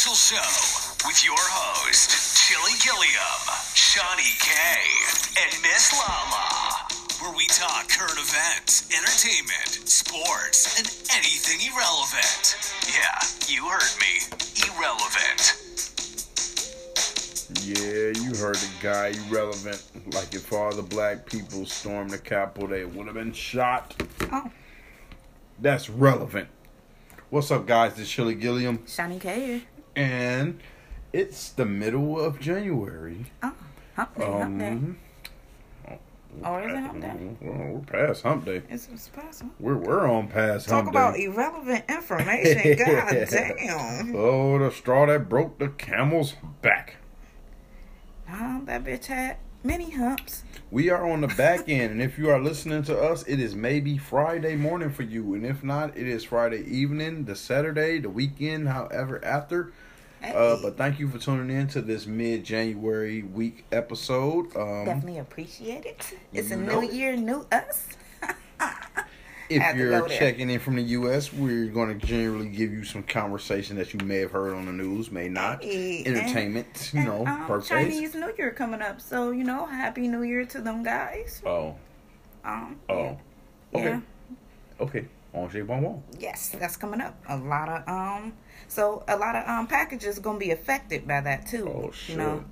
Social Show with your host, Chili Gilliam, Shawnee K, and Miss Lala, where we talk current events, entertainment, sports, and anything irrelevant. Yeah, you heard me. Irrelevant. Yeah, you heard the guy, irrelevant. Like if all the black people stormed the Capitol, they would have been shot. Oh, That's relevant. What's up, guys? This is Chili Gilliam, Shawnee K. and it's the middle of January. Oh, hump day, hump day. Um, Or is it hump day? Well, we're past hump day. It's, it's possible. We're we're on past Talk hump about irrelevant information. God damn. Oh, the straw that broke the camel's back. Um, that bitch had many humps. We are on the back end, and if you are listening to us, it is maybe Friday morning for you, and if not, it is Friday evening, the Saturday, the weekend, however after. Hey, Uh, but thank you for tuning in to this mid-January week episode. Um, definitely appreciate it. It's a new year, new us. if you're checking in from the U.S., we're going to generally give you some conversation that you may have heard on the news, may not. Hey, Entertainment, you and, know, um, birthdays. Chinese New Year coming up, so you know, Happy New Year to them guys. Oh, Um, oh, yeah. okay, Yeah. okay. On bon bon. Yes, that's coming up. A lot of um, so a lot of um packages gonna be affected by that too. Oh, shit. You know,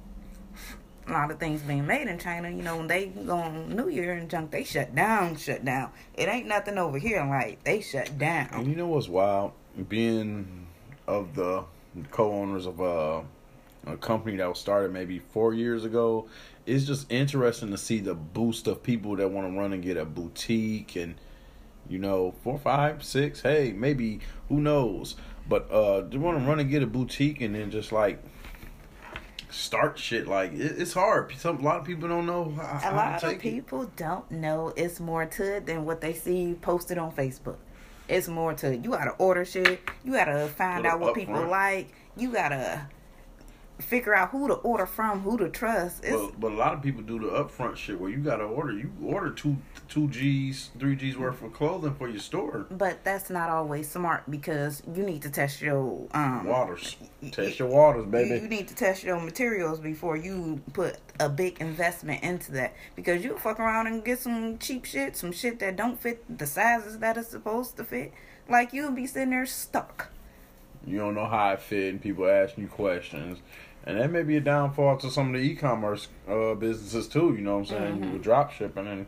a lot of things being made in China. You know, when they go on New Year and junk, they shut down, shut down. It ain't nothing over here like they shut down. And you know what's wild? Being of the co-owners of a, a company that was started maybe four years ago, it's just interesting to see the boost of people that want to run and get a boutique and you know four, five, six. Hey, maybe who knows? But uh, they want to run and get a boutique and then just like start shit. Like it, it's hard. Some a lot of people don't know how, A lot of take it. people don't know it's more to it than what they see posted on Facebook. It's more to it. You gotta order shit. You gotta find Put out what people front. like. You gotta figure out who to order from, who to trust. It's But, but a lot of people do the upfront shit where you gotta order. You order two two G's, three G's worth of clothing for your store. But that's not always smart because you need to test your um Waters, test your waters, baby. you need to test your materials before you put a big investment into that because you fuck around and get some cheap shit, some shit that don't fit the sizes that it's supposed to fit. Like you'll be sitting there stuck. You don't know how it fit, and people asking you questions, and that may be a downfall to some of the e-commerce uh, businesses too. You know what I'm saying? You were drop shipping, and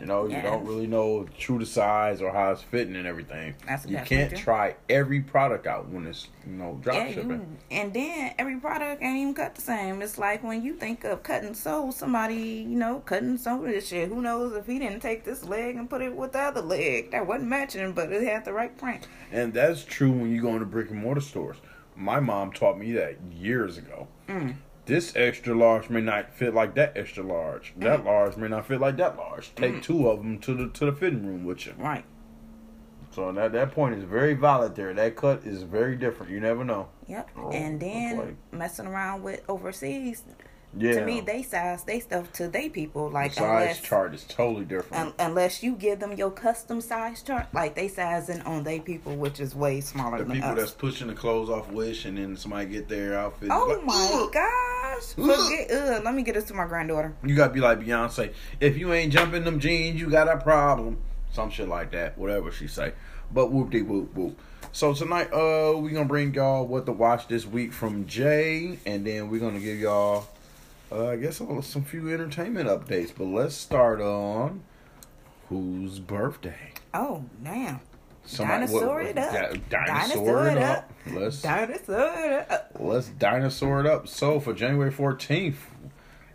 you know you don't really know true to size or how it's fitting and everything. That's you can't try every product out when it's you know drop Yeah, shipping. you, and then every product ain't even cut the same. It's like when you think of cutting soul, somebody, you know, cutting some of this shit. Who knows if he didn't take this leg and put it with the other leg that wasn't matching, but it had the right print. And that's true when you go into brick and mortar stores. My mom taught me that years ago. Mm. This extra large may not fit like that extra large. Mm. That large may not fit like that large. Take two of them to the to the fitting room with you. Right. So that that point is very valid there. That cut is very different. You never know. Yep. Oh, and then okay. messing around with overseas, Yeah. to me, they size they stuff to they people the like size unless chart is totally different. un- unless you give them your custom size chart, like they sizing on they people, which is way smaller the than people us. that's pushing the clothes off Wish and then somebody get their outfit. Oh like, my "Ugh." gosh! Ugh. Forget. Ugh, let me get this to my granddaughter. You gotta be like Beyonce. If you ain't jumping them jeans, you got a problem. Some shit like that. Whatever she say. But whoop de whoop whoop. So tonight, uh, we gonna bring y'all what to watch this week from Jay, and then we're gonna give y'all, uh, I guess, uh, some few entertainment updates. But let's start on whose birthday. Oh damn! Somebody- Dinosaur what- it up. di- Dinosaur, Dinosaur it it up. up. Let's Dinosaur. it up. Let's dinosaur it up. So for January fourteenth,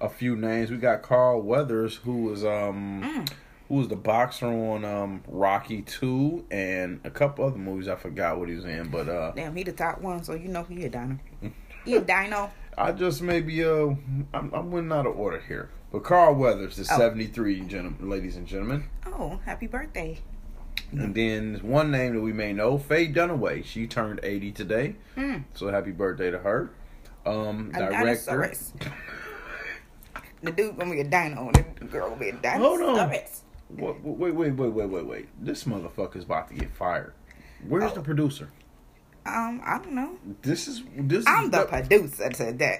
a few names. We got Carl Weathers, who was um Mm. who was the boxer on um Rocky Two and a couple other movies. I forgot what he was in, but uh Damn, he the top one, so you know he a dino. He a dino. I just maybe uh I'm I'm winning out of order here. But Carl Weathers is Oh. seventy three, gentlemen, ladies and gentlemen. Oh, happy birthday! And then one name that we may know, Faye Dunaway. She turned eighty today, Hmm. so happy birthday to her. Um, A director. The dude gonna be a dino. The girl gonna be a Hold on. Wait, wait, wait, wait, wait, wait, wait. This motherfucker's about to get fired. Where's Oh. the producer? Um, I don't know. This is this. I'm is the the- producer today.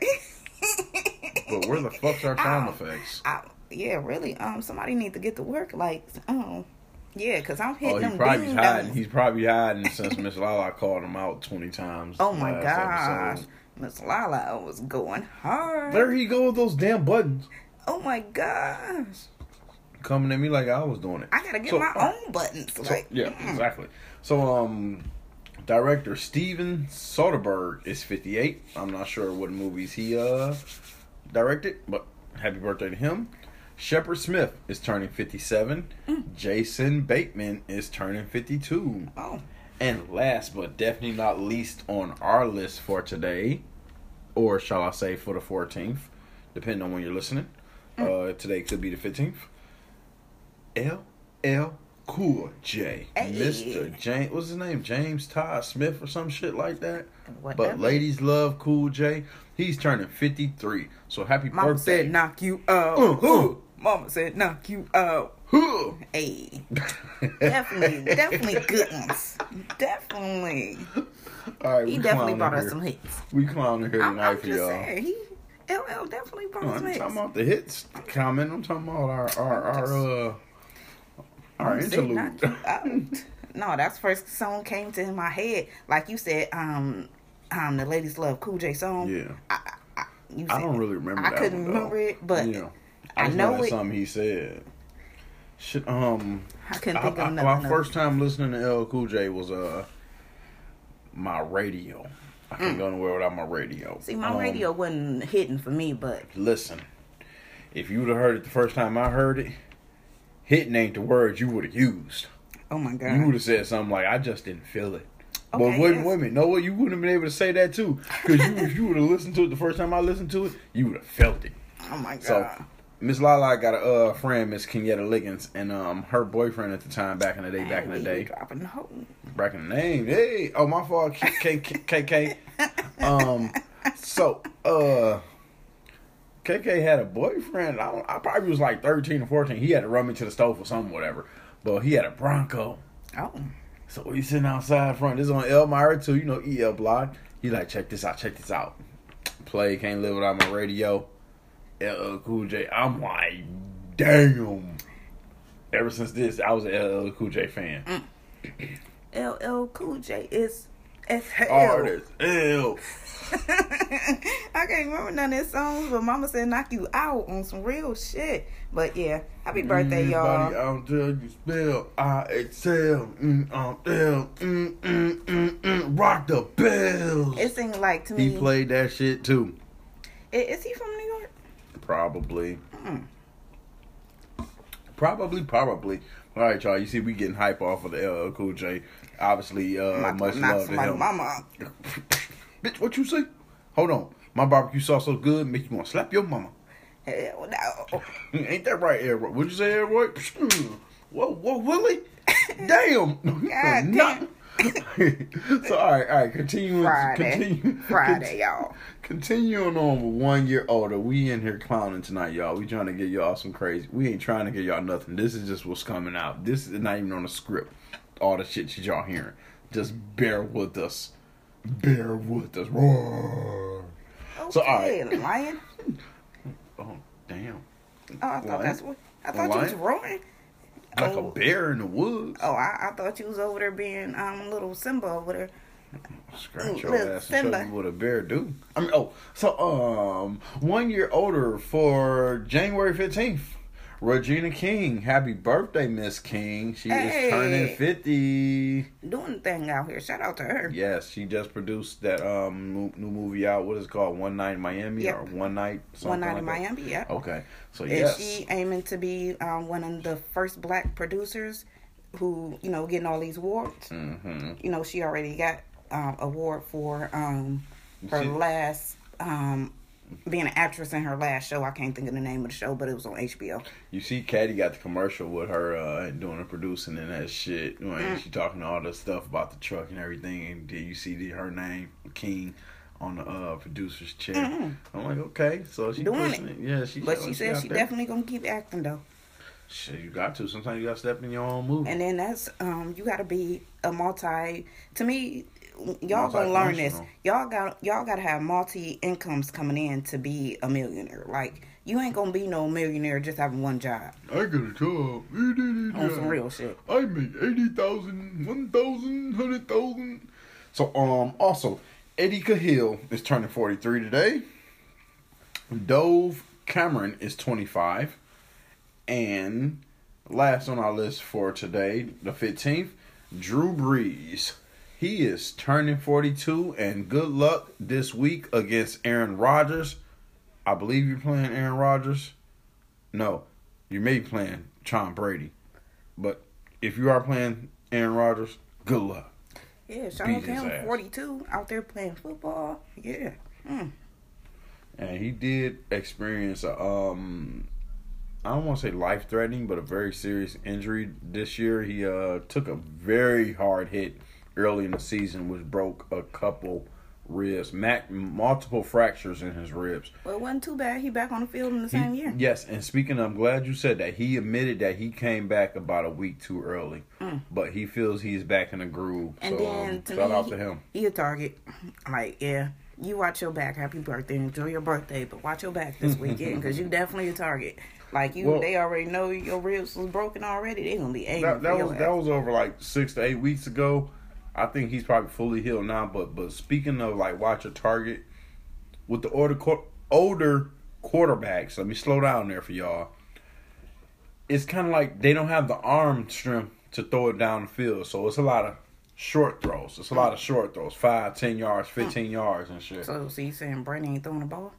But where the fuck's our sound Oh. effects? I, yeah, really. Um, somebody need to get to work. Like, oh, yeah, cause I'm Oh, hitting he them. probably ding hiding. He's probably hiding since Miss Lala called him out twenty times. Oh my gosh. Miss Lala was going hard. There he go with those damn buttons oh my gosh, coming at me like I was doing it. I gotta get So, my uh, own buttons. So, Like, yeah, mm. exactly. So, um, director Steven Soderbergh is 58. I'm not sure what movies he uh directed, but happy birthday to him. Shepard Smith is turning 57. Mm. Jason Bateman is turning 52. Oh, And last but definitely not least on our list for today, or shall I say for the 14th, depending on when you're listening. Mm. Uh, today could be the 15th. LL Cool J. Hey. Mr. James, what's his name? James Todd Smith or some shit like that. whatever. But ladies love Cool J. He's turning 53. So happy Mama birthday. said knock you out. Uh, uh. Mama said knock you out. Huh. Hey, definitely, definitely good ones. Definitely, All right, he definitely brought us here. some hits. We clowning here tonight I'm for just y'all. saying, he LL definitely brought us I'm talking about the hits comment. I'm talking about our our our uh our Mama said knock interlude. you out. no, that's the first song came to my head. Like you said, um, um, the ladies love Cool J song. Yeah. I, I, I said- don't really remember. I that couldn't one, though. remember it, but yeah, I just know it. Something he said. Shit. Um. I couldn't think I- of my nothing. else. first time listening to L Cool J was uh my radio. I can't go nowhere without my radio. Mm. See, my Um, radio wasn't hitting for me, but Listen, if you would have heard it the first time I heard it, hitting ain't the word you would have used. oh my god, You would have said something like, "I just didn't feel it." Okay, but wait, yes. wait a. No, what you wouldn't have been able to say that too, because you, if you would have listened to it the first time I listened to it, you would have felt it. oh my god. So, Miss Lala got a uh, friend, Miss Kenyatta Liggins, and um, her boyfriend at the time, back in the day, back in the day, dropping the whole. back in the name. Hey, oh my fault, K- K- K- KK. Um, so uh, KK had a boyfriend. I, don't, I probably was like thirteen or fourteen. He had to run me to the stove or something, whatever. But he had a Bronco. Oh, So we sitting outside front. This is on Elmira too, you know, EL block. He like, check this out, check this out. Play can't live without my radio. LL Cool J. I'm like, damn. Ever since this, I was an LL Cool J fan. Mm. LL Cool J is as hell. Hard as hell. I can't remember none of his songs, but Mama said knock you out on some real shit. But yeah, happy birthday, y'all. out there, you spell I excel. Mm, there, mm, mm, mm, mm, rock the bells. It seemed like to me. he played that shit too. I- Is he from New York? Probably. Mm. Probably, probably. All right, y'all. You see, we getting hype off of the LL Cool J. Obviously, uh, Not much love to him. mama. Bitch, what you say? Hold on. My barbecue sauce so good, make you want to slap your mama. Hell no. Ain't that right, Airboy? What'd you say? Psh, Whoa, whoa, Willie? Damn. God Nah. so, all right, all right. Continuing. Friday. Continue, Friday, y'all. Continuing on with one year older, we in here clowning tonight, y'all. We trying to get y'all some crazy. We ain't trying to get y'all nothing. This is just what's coming out. This is not even on the script. All the shit that y'all hearing. Just bear with us. Bear with us. Roar. Okay, So, all right. lion. Oh damn! Oh, I thought Lion? that's what. I thought you was roaring. Like Oh. a bear in the woods. Oh, I, I thought you was over there being um little Simba over there. Scratch your Little ass and show Simba. you what a bear do. I mean, oh, so um, one year older for January fifteenth. Regina King, happy birthday, Miss King. She Hey. is turning fifty. Doing the thing out here. Shout out to her. Yes, she just produced that um new, new movie out. What is it called? One Night in Miami Yep. or One Night? One night like in that? Miami, yeah. Okay, so Is yes, she aiming to be um, one of the first black producers who, you know, getting all these awards? hmm You know, she already got um, award for um, her See- last um, being an actress in her last show. I can't think of the name of the show, but it was on HBO. You see, Caddy got the commercial with her uh, doing the producing and that shit. When Mm. she talking all the stuff about the truck and everything, and then you see the, her name King on the uh, producer's chair. Mhm. I'm like, okay, so she Doing pushing it. Yeah, she. But showing she said she there. definitely gonna keep acting though. Shit, you got to. Sometimes you got to step in your own movie. And then that's um, you got to be a multi. To me, y'all gonna learn this. Y'all got y'all gotta have multi incomes coming in to be a millionaire. Like you ain't gonna be no millionaire just having one job I got a job. on some real shit. I make 80,000, 1,000, 100,000. So, um, also, Eddie Cahill is turning 43 today. Dove Cameron is 25. And last on our list for today, the 15th, Drew Brees. He is turning 42, and good luck this week against Aaron Rodgers. I believe you're playing Aaron Rodgers. No, you may be playing Tom Brady. But if you are playing Aaron Rodgers, good luck. Yeah, shout out to him, forty two, out there playing football. Yeah. Mm. And he did experience a um I don't want to say life threatening, but a very serious injury this year. He uh took a very hard hit early in the season, which broke a couple ribs, Mac, multiple fractures in his ribs. Well, it wasn't too bad. He back on the field in the same year. Yes, and speaking, of, I'm glad you said that. He admitted that he came back about a week too early, but he feels he's back in the groove. Mm. And so, then um, to shout me, out to him. he a target. Like, yeah, you watch your back. Happy birthday. Enjoy your birthday, but watch your back this weekend because you definitely a target. Like you, Well- they already know your ribs was broken already. They gonna be aiming That, that was ass. that was over like six to eight weeks ago. I think he's probably fully healed now. But but speaking of like watch a target with the older older quarterbacks, let me slow down there for y'all. It's kind of like they don't have the arm strength to throw it down the field, so it's a lot of short throws. It's a lot of short throws, five, ten yards, fifteen yards, and shit. So, so you saying Brady ain't throwing the ball?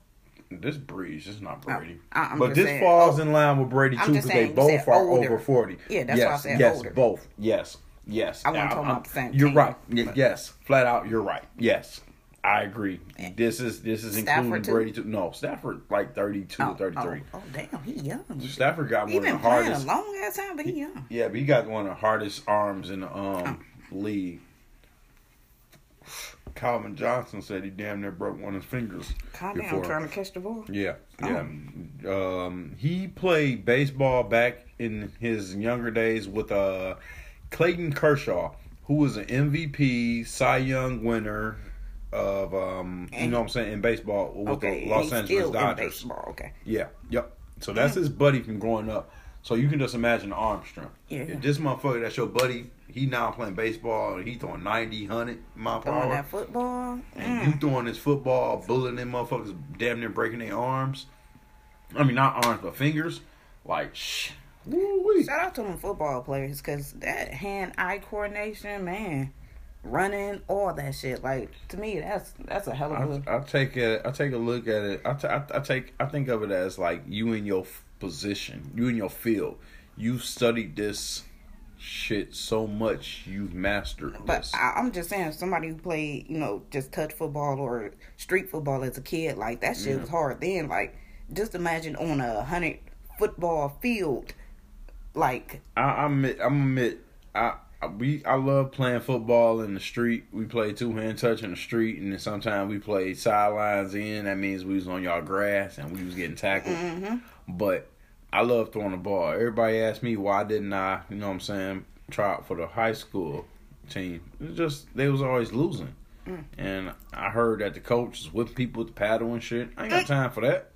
This Brees is not oh, Brady, I- but this saying, falls oh, in line with Brady too because they saying, you said both are older. over forty. Yeah, that's why I yes, said yes, older. both. Yes, yes. I Yeah, talking I'm- about the same You're right. But- Yes, flat out, you're right. Yes, I agree. This is this is Stafford including too? Brady too. No, Stafford like 32, Oh, 33. Oh, oh, damn, he young. Stafford got He one of been the playing hardest. a long ass time, but he young. Yeah, but he got one of the hardest arms in the um league. Calvin Johnson said he damn near broke one of his fingers. Calm down, before. I'm trying to catch the ball. Yeah, Oh. yeah. Um, he played baseball back in his younger days with uh, Clayton Kershaw, who was an MVP, Cy Young winner of um, you know what I'm saying in baseball with Okay, the Los Angeles Dodgers. Okay. Yeah, yep. So that's his buddy from growing up. So you can just imagine the arm strength. Yeah. If this motherfucker that's your buddy, he now playing baseball and he throwing 90, 100 mile per Throwing hour. that football. And Mm. you throwing this football, bullying them motherfuckers, damn near breaking their arms. I mean, not arms, but fingers. Like, shh. Woo-wee. Shout out to them football players because that hand-eye coordination, man, running, all that shit. Like to me, that's that's a hell of a. I, I take a, I take a look at it. I, I, I take, I think of it as like you in your position, you in your field. You've studied this shit so much, you've mastered But this. I, I'm just saying, somebody who played, you know, just touch football or street football as a kid, like that shit Yeah. was hard then. Like, just imagine on a hundred football field, like I, I admit, I'm admit, I, I we I love playing football in the street. We play two hand touch in the street, and then sometimes we play sidelines in. That means we was on y'all grass and we was getting tackled. Mm-hmm. But I love throwing the ball. Everybody asked me why didn't I, you know what I'm saying, try out for the high school team. Just they was always losing. Mm. And I heard that the coach was whipping people with the paddle and shit. I ain't got time for that.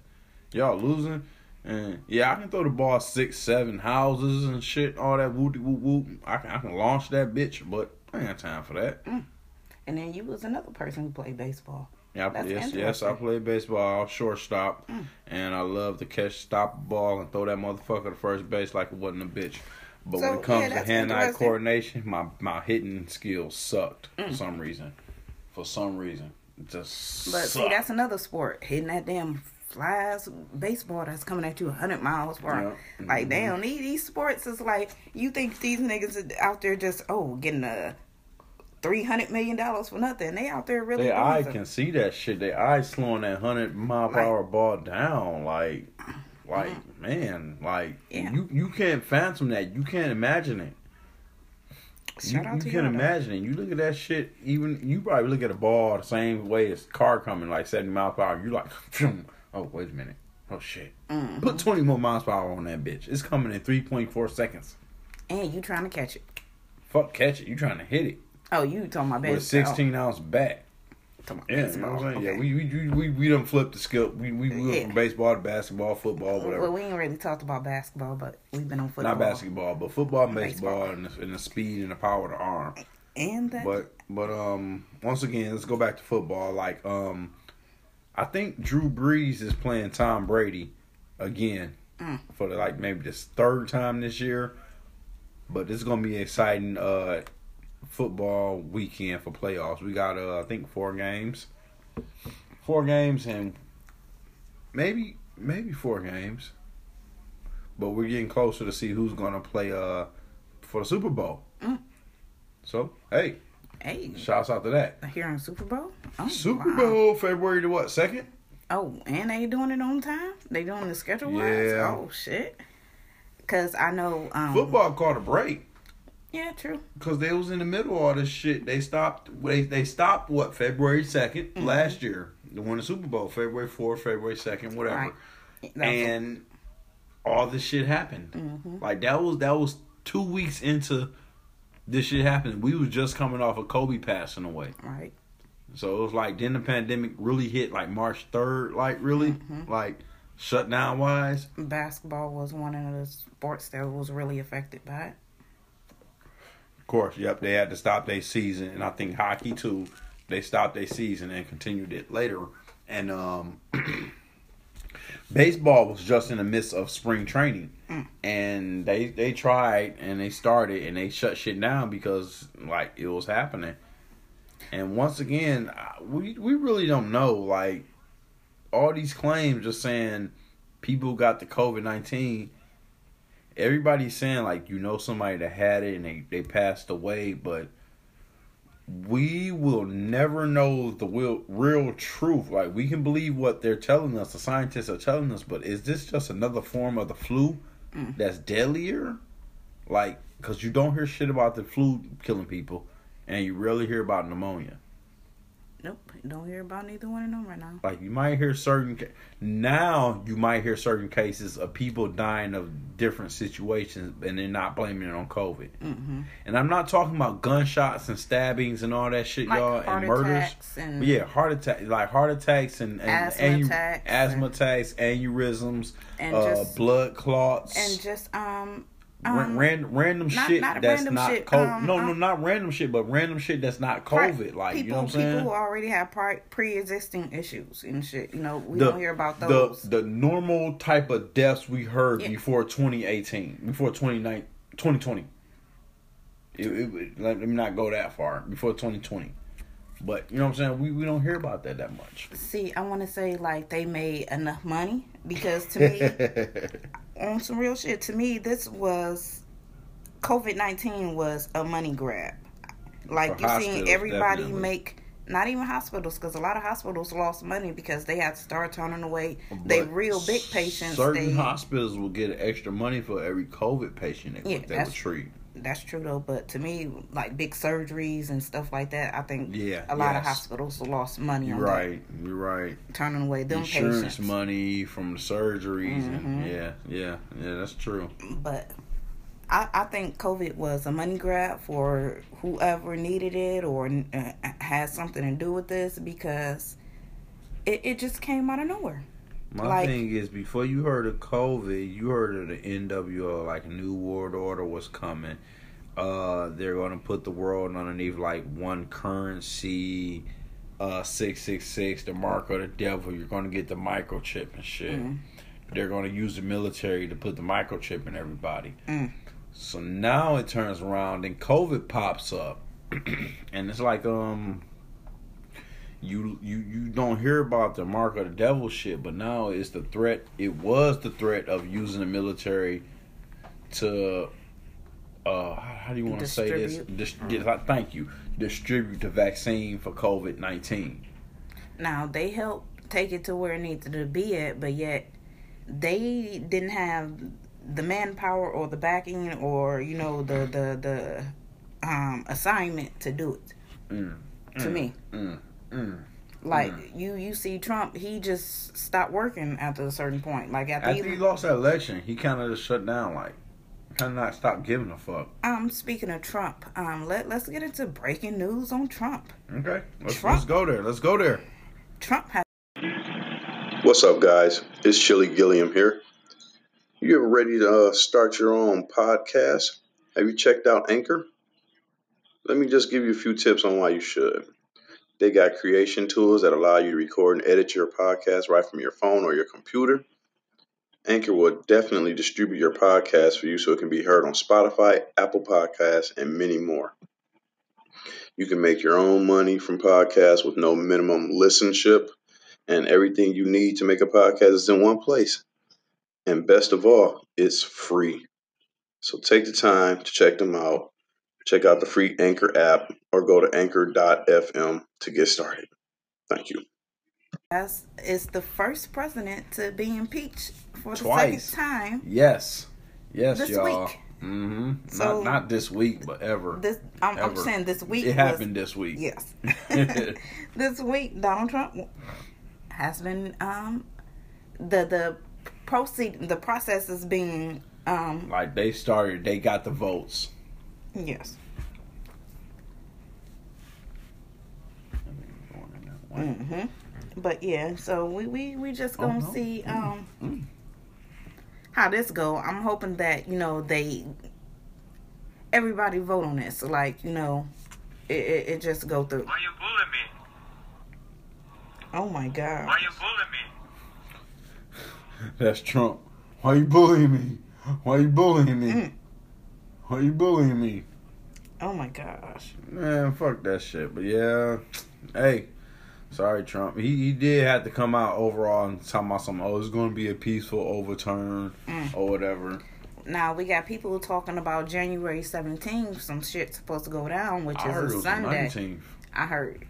Y'all losing. And yeah, I can throw the ball six, seven houses and shit, all that whoop whoop whoop. I can I can launch that bitch, but I ain't got time for that. and then you was another person who played baseball. Yeah, I, That's yes, yes, I interesting. play baseball, shortstop, Mm. and I love to catch, stop the ball, and throw that motherfucker to first base like it wasn't a bitch. But So, when it comes yeah, to hand-eye coordination, my my hitting skills sucked Mm. for some reason. For some reason, it just. But see, sucked. that's another sport. Hitting that damn flies baseball that's coming at you 100 miles per hour. Yeah. Like, Mhm. damn, these, these sports is like, you think these niggas out there just, oh, getting a $300 million for nothing. They out there really Their eye can see that shit. Their eye slowing that hundred mile per Like- hour ball down. Like, like man, like Yeah. you you can't fathom that. You can't imagine it. You, Shout out you can imagine it. You look at that shit. Even you probably look at a ball the same way as car coming like seventy miles per hour. You like, oh wait a minute. Oh shit. Mm-hmm. Put twenty more miles per hour on that bitch. It's coming in three point four seconds. And you trying to catch it. Fuck catch it. You trying to hit it. Oh, you talking about with 16 ounce bat. Yeah, you know what I'm saying? Okay. Yeah, we we we we, done flipped the skill. We we, we went Yeah. from baseball to basketball, football, whatever. Well, we ain't really talked about basketball, but we've been on football. Not basketball, but football, and baseball, Baseball. and, the, and the speed and the power of the arm. And that. But but um once again, let's go back to football. Like um, I think Drew Brees is playing Tom Brady again Mm. for the, like maybe this third time this year. But this is gonna be an exciting uh football weekend for playoffs. We got uh I think four games, four games and maybe maybe four games. But we're getting closer to see who's gonna play uh for the Super Bowl. Mm. So hey, hey, Shouts out to that. here on Super Bowl. Oh, Super wow. Bowl, February to what? Second? Oh, and they doing it on time? They doing the schedule wise? Yeah. Oh shit. Cause I know um Football caught a break Yeah, true. because they was in the middle of all this shit. They stopped. They they stopped what February 2nd Mm-hmm. last year. They won the Super Bowl February fourth, February second, whatever. Right. And all this shit happened. Mhm. Like that was that was two weeks into this shit happening. We was just coming off of Kobe passing away. right. So it was like then the pandemic really hit like March third, like really Mm-hmm. like shutdown wise. Basketball was one of the sports that was really affected by it. Of course, yep, they had to stop their season, and I think hockey too. They stopped their season and continued it later. And um, baseball was just in the midst of spring training, Mm. And they they tried and they started and they shut shit down because like it was happening. And once again, we we really don't know like all these claims just saying people got the COVID nineteen everybody's saying like you know somebody that had it and they, they passed away, but we will never know the real, real truth. Like we can believe what they're telling us, the scientists are telling us, but is this just another form of the flu Mm. that's deadlier? Like, because you don't hear shit about the flu killing people, and you rarely hear about pneumonia. Don't hear about neither one of them right now. Like you might hear certain now you might hear certain cases of people dying of different situations, and they're not blaming it on COVID. Mm-hmm. And I'm not talking about gunshots and stabbings and all that shit, Like y'all, and murders. attacks and yeah, heart attack, like heart attacks and, and Asthma anu- attacks asthma and- attacks, aneurysms, and uh, just blood clots, and just um um ran, random not- shit not that's random not shit, COVID. um, no, no, um, not random shit, but random shit that's not COVID. Like people you know what I'm people who already have pre-existing issues and shit. You know, we the, don't hear about those. The, the normal type of deaths we heard Yeah. before 2018, before 2019, 2020. It, it, let me not go that far. Before 2020. But, you know what I'm saying? We, we don't hear about that that much. See, I want to say like they made enough money because to me, on some real shit, to me this was COVID nineteen was a money grab. Like you hospitals, seen everybody definitely. make. Not even hospitals, because a lot of hospitals lost money because they had to start turning away they real big patients. Certain they, hospitals will get extra money for every COVID patient they, Yeah, they would treat. That's true though, but to me, like big surgeries and stuff like that, I think Yeah, a lot of hospitals lost money You're on right. You're right. turning away them Insurance patients. money from the surgeries. Mhm. And yeah, yeah, yeah, that's true. But I, I think COVID was a money grab for whoever needed it or uh, had something to do with this because it, it just came out of nowhere. My Like- thing is, before you heard of COVID, you heard of the NWO, like New World Order was coming. Uh, they're gonna put the world underneath like one currency, uh, six six six, the mark of the devil. You're gonna get the microchip and shit. Mm. They're gonna use the military to put the microchip in everybody. Mm. So now it turns around and COVID pops up, and it's like um you you you don't hear about the mark of the devil shit, but now it's the threat. It was the threat of using the military to uh how how do you want to say this? Dis- dis- thank you. Distribute the vaccine for COVID nineteen. Now they helped take it to where it needed to be at, but yet they didn't have the manpower or the backing or you know the the the um assignment to do it. Mm, To mm, me, mm, mm. like you you see Trump, he just stopped working after a certain point. Like after, After he, he lost that election, he kind of just shut down. Like Cannot stop giving a fuck. Um, speaking of Trump, um, let let's get into breaking news on Trump. Okay, let's, Trump. let's go there. Let's go there. Trump has What's up, guys? It's Chili Gilliam here. You ever ready to uh, start your own podcast? Have you checked out Anchor? Let me just give you a few tips on why you should. They got creation tools that allow you to record and edit your podcast right from your phone or your computer. Anchor will definitely distribute your podcast for you so it can be heard on Spotify, Apple Podcasts, and many more. You can make your own money from podcasts with no minimum listenership and everything you need to make a podcast is in one place. And best of all, it's free. So take the time to check them out. Check out the free Anchor app or go to anchor.fm to get started. Thank you. Yes, is the first president to be impeached for the Twice. second time. Yes, yes, This y'all. week. Mm-hmm. So- not not this week, but ever. This I'm, I'm saying this week it was- happened this week. Yes. this week, Donald Trump has been um the the proceed the process is being um Like they started, they got the votes. Yes hmm but yeah so we we we just Oh, gonna no. see um Mm. how this go i'm hoping that you know they everybody vote on this like you know it, it, it just go through Why you bullying me? oh my god Why you bullying me? That's Trump. Why you bullying me? Why you bullying me? Mm. Why you bullying me? oh my gosh Man, fuck that shit. But yeah, hey, sorry Trump. He he did have to come out overall and talk about something. Oh, it's going to be a peaceful overturn Mm. or whatever. Now we got people talking about January 17th. Some shit supposed to go down, which I is a Sunday. the 19th. I heard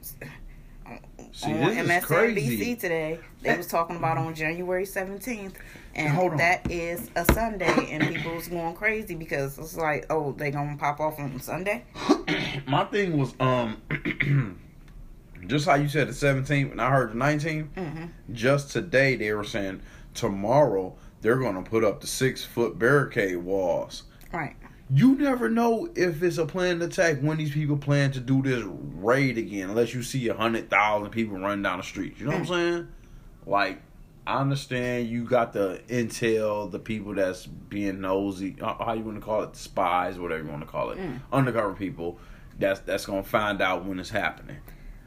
See, on MSNBC today they was talking about on January 17th, and Hold on. that is a Sunday, and people was going crazy because it's like, oh, they gonna pop off on Sunday. My thing was um, just how you said the 17th, and I heard the 19th. hmm Just today, they were saying tomorrow they're going to put up the six foot barricade walls. Right. You never know if it's a planned attack when these people plan to do this raid again, unless you see a hundred thousand people running down the streets. You know what I'm saying? Like, I understand you got the intel, the people that's being nosy, uh, how you want to call it, spies, whatever you want to call it, Mm. undercover people. That's that's gonna find out when it's happening.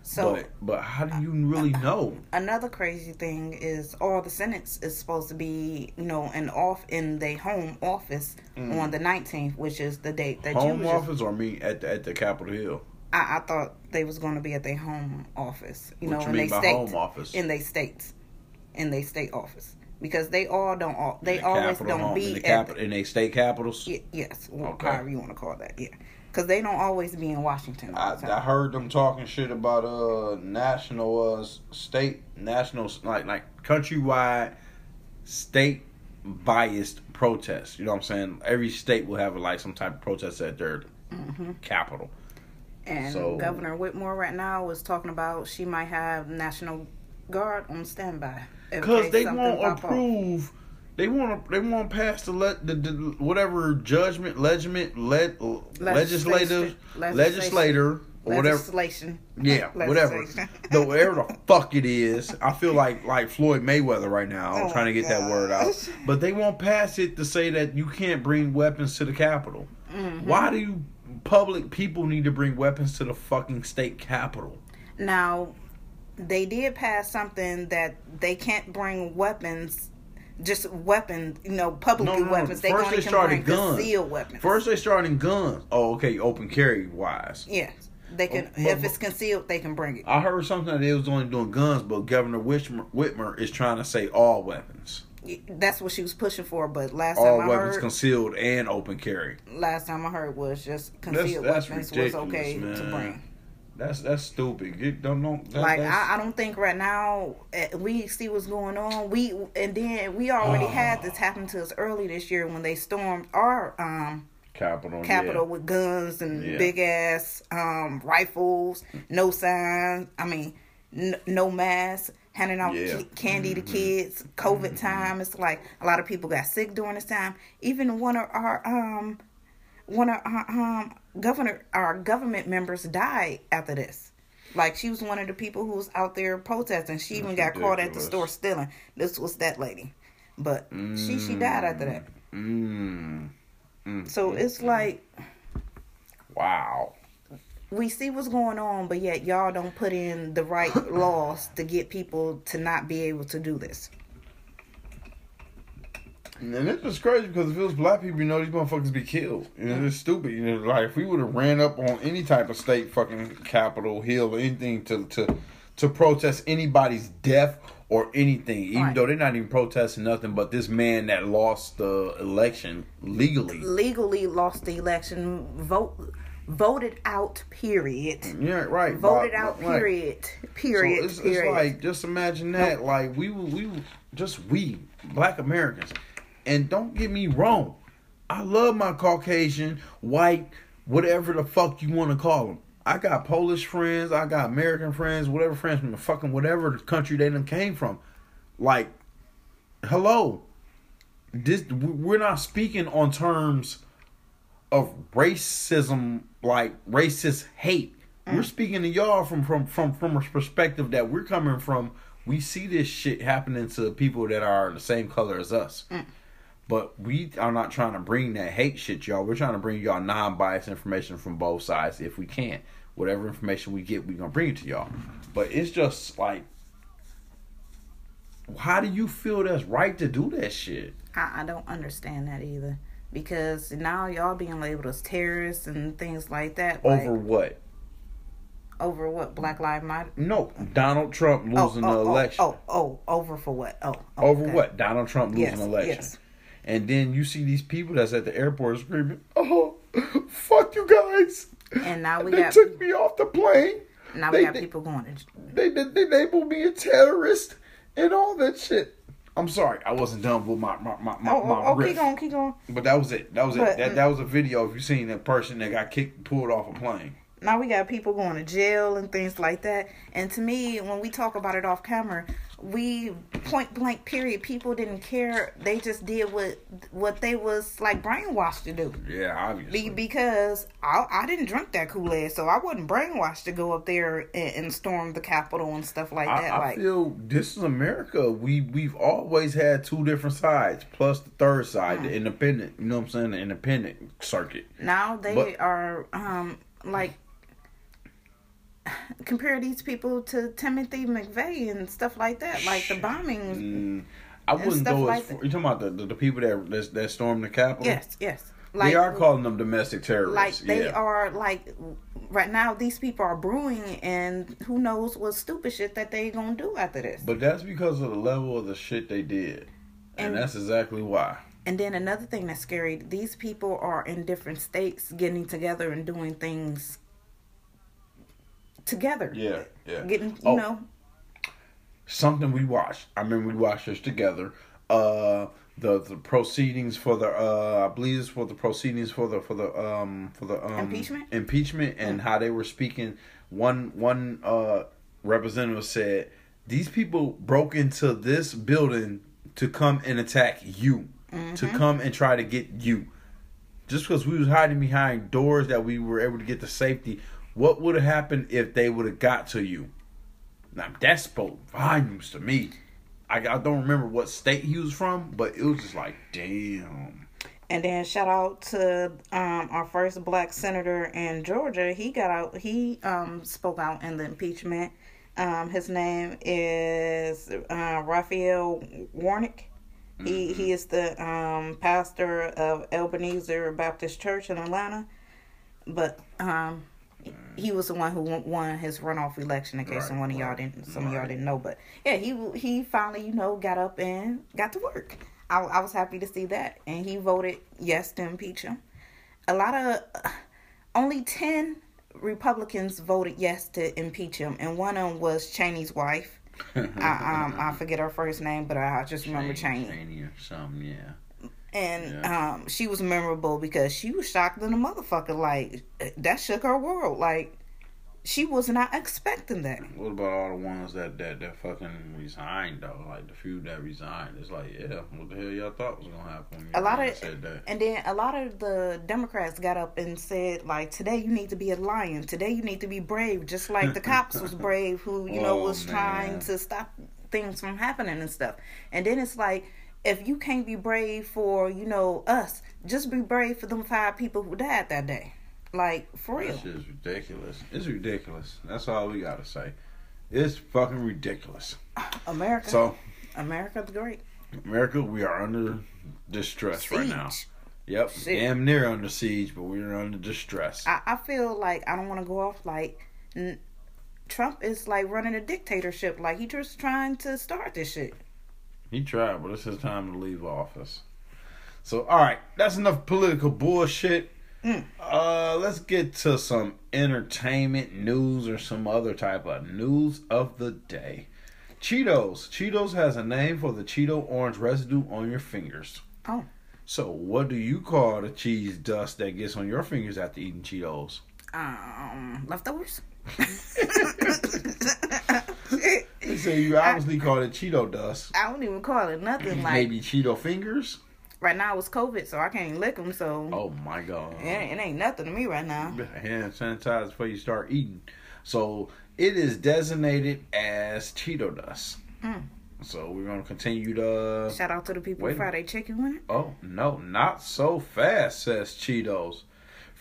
So but but how do you really know? another crazy thing is all the senates is supposed to be, you know, in off in their home office on the 19th, which is the date that you Mm. Home just- office or me at the, at the Capitol Hill? I, I thought they was going to be at their home office. You What know, you in by state, in they states, in they state office, because they all don't. All, they the always don't home, be in the at. cap- in they state capitals. y- yes, Okay. however you want to call that. Yeah, because they don't always be in Washington. All I, the I heard them talking shit about uh national uh state national like like countrywide state biased protests. You know what I'm saying? Every state will have like some type of protest at their Mm-hmm. capital. and so- Governor Whitmer right now was talking about she might have National Guard on standby Because they won't approve. They want to. They want to pass the, le- the, the whatever judgment, legiment, le- legislative, legislator, or whatever. legislation. Yeah, whatever. The whatever the fuck it is. I feel like like Floyd Mayweather right now. I'm Oh trying to get that word out. But they won't pass it to say that you can't bring weapons to the Capitol. Mm-hmm. Why do you public people need to bring weapons to the fucking state capitol? Now, they did pass something that they can't bring weapons, just weapons, you know, publicly weapons. They First they started bring guns. concealed weapons. First they started guns. Oh, okay, open carry wise. Yeah. they can. Oh, but- if it's concealed, they can bring it. I heard something that they was only doing guns, but Governor Whitmer, Whitmer is trying to say all weapons. That's what she was pushing for. But last All time I weapons heard, concealed and open carry. last time I heard was just concealed that's weapons was okay to bring. That's that's stupid. Get, don't don't. That, Like I, I don't think right now eh, we see what's going on. We and then we already had this happen to us early this year when they stormed our um Capital. Capitol Yeah. with guns and Yeah. big ass um, rifles, no signs. I mean, n- no mask. handing out Yeah. ki- candy to kids. COVID time, it's like a lot of people got sick during this time. Even one of our um, one of our um governor our government members died after this. Like she was one of the people who was out there protesting. She even got caught at the store stealing. This was that lady, but she she died after mm, that. Mm. mm so mm, it's like Wow. we see what's going on, but yet y'all don't put in the right laws to get people to not be able to do this. And it's just crazy because if it was black people, you know, these motherfuckers be killed. You know, it's stupid. You know, like if we would have ran up on any type of state fucking Capitol Hill or anything to to to protest anybody's death or anything, even Right. though they're not even protesting nothing but this man that lost the election legally. Legally lost the election, vote voted out. Period. Yeah, right. Voted Bob, out. right. Period. Period. So it's, period. it's like just imagine that. Like we we just we black Americans, and don't get me wrong, I love my Caucasian, white, whatever the fuck you want to call them. I got Polish friends, I got American friends, whatever friends from the fucking whatever country they done came from. Like, hello, this we're not speaking on terms of racism, like racist hate. We're mm. speaking to y'all from from from from a perspective that we're coming from. We see this shit happening to people that are the same color as us. Mm. But we are not trying to bring that hate shit, y'all. We're trying to bring y'all non-biased information from both sides if we can. Whatever information we get, we're gonna bring it to y'all. But it's just like, how do you feel that's right to do that shit? I, I don't understand that either. Because now y'all being labeled as terrorists and things like that. Like, Over what? over what Black Lives Matter. No, Donald Trump losing oh, the oh, oh election. Oh, oh, oh, over for what? Oh, oh, Over okay. what? Donald Trump losing Yes, the election. yes. And then you see these people that's at the airport screaming, "Oh, fuck you guys!" And now we they got took me off the plane. now they, we got they, people going to They, they they labeled me a terrorist and all that shit. I'm sorry, I wasn't done with my my my, my, Oh, my oh, oh riff. keep going, keep going. But that was it. That was it. That mm. that was a video. If you seen that person that got kicked, pulled off a plane. Now we got people going to jail and things like that. And to me, when we talk about it off camera, we point blank period. People didn't care. They just did what what they was like brainwashed to do. Yeah, obviously. Be, because I, I didn't drink that Kool Aid, so I wasn't brainwashed to go up there and, and storm the Capitol and stuff like I, that. I like feel this is America. We we've always had two different sides, plus the third side, Mm. the independent. You know what I'm saying? The independent circuit. now they but- are um like compare these people to Timothy McVeigh and stuff like that, like the bombings. Mm, I wouldn't go as far. that. You talking about the, the, the people that that, that stormed the Capitol? Yes, yes. Like, they are calling them domestic terrorists. like they yeah. are like right now these people are brewing and who knows what stupid shit that they gonna do after this But that's because of the level of the shit they did, and, And- that's exactly why. and then another thing that's scary these people are in different states getting together and doing things together Yeah, yeah. getting you Oh. know something we watched. I mean, we watched this together. Uh, the the proceedings for the uh, I believe it's for the proceedings for the for the um for the um Impeachment? impeachment and how they were speaking. One one uh representative said these people broke into this building to come and attack you, to come and try to get you. Just because we was hiding behind doors that we were able to get to safety, what would have happened if they would have got to you? Now that spoke volumes to me. I, I don't remember what state he was from, but it was just like, damn. and then shout out to um our first black senator in georgia he got out he um spoke out in the impeachment um his name is uh raphael warnock He he is the um, pastor of Ebenezer Baptist Church in Atlanta, but um, he was the one who won- his runoff election. In case Right, someone of y'all didn't, some of y'all didn't know, but yeah, he he finally you know got up and got to work. I I was happy to see that, and he voted yes to impeach him. A lot of only ten Republicans voted yes to impeach him, and one of them was Cheney's wife. I um I forget her first name, but I just remember Cheney. Cheney or something, yeah. And um, she was memorable because she was shocked than a motherfucker. Like that shook her world. Like she was not expecting that. What about all the ones that that that fucking resigned though? Like the few that resigned, it's like, yeah, what the hell y'all thought was gonna happen? When A lot of said that. and then a lot of the Democrats got up and said like today you need to be a lion. Today you need to be brave, just like the cops was brave who you know Oh, was trying to stop things from happening and stuff. And then it's like if you can't be brave for you know us, just be brave for them five people who died that day. Like for real. This is ridiculous. It's ridiculous. That's all we gotta say. It's fucking ridiculous. America. So, America's great. America, we are under distress right now. Yep, Shit. damn near under siege, but we're under distress. I, I feel like I don't want to go off like n- Trump is like running a dictatorship. Like he just trying to start this shit. He tried, but it's his time to leave office. So, all right, that's enough political bullshit. Mm. Uh, let's get to some entertainment news or some other type of news of the day. Cheetos. Cheetos has a name for the Cheeto orange residue on your fingers. Oh. So, what do you call the cheese dust that gets on your fingers after eating Cheetos? Um, leftovers. They say you obviously call it Cheeto dust. I don't even call it nothing. Like Maybe Cheeto fingers. right now it's COVID, so I can't lick them. So Oh my god. it, ain't- it ain't nothing to me right now. hand sanitize before you start eating. So it is designated as Cheeto dust. Mm. So we're gonna continue to. Shout out to the people Wait who a fry their chicken it. Oh no, not so fast, says Cheetos.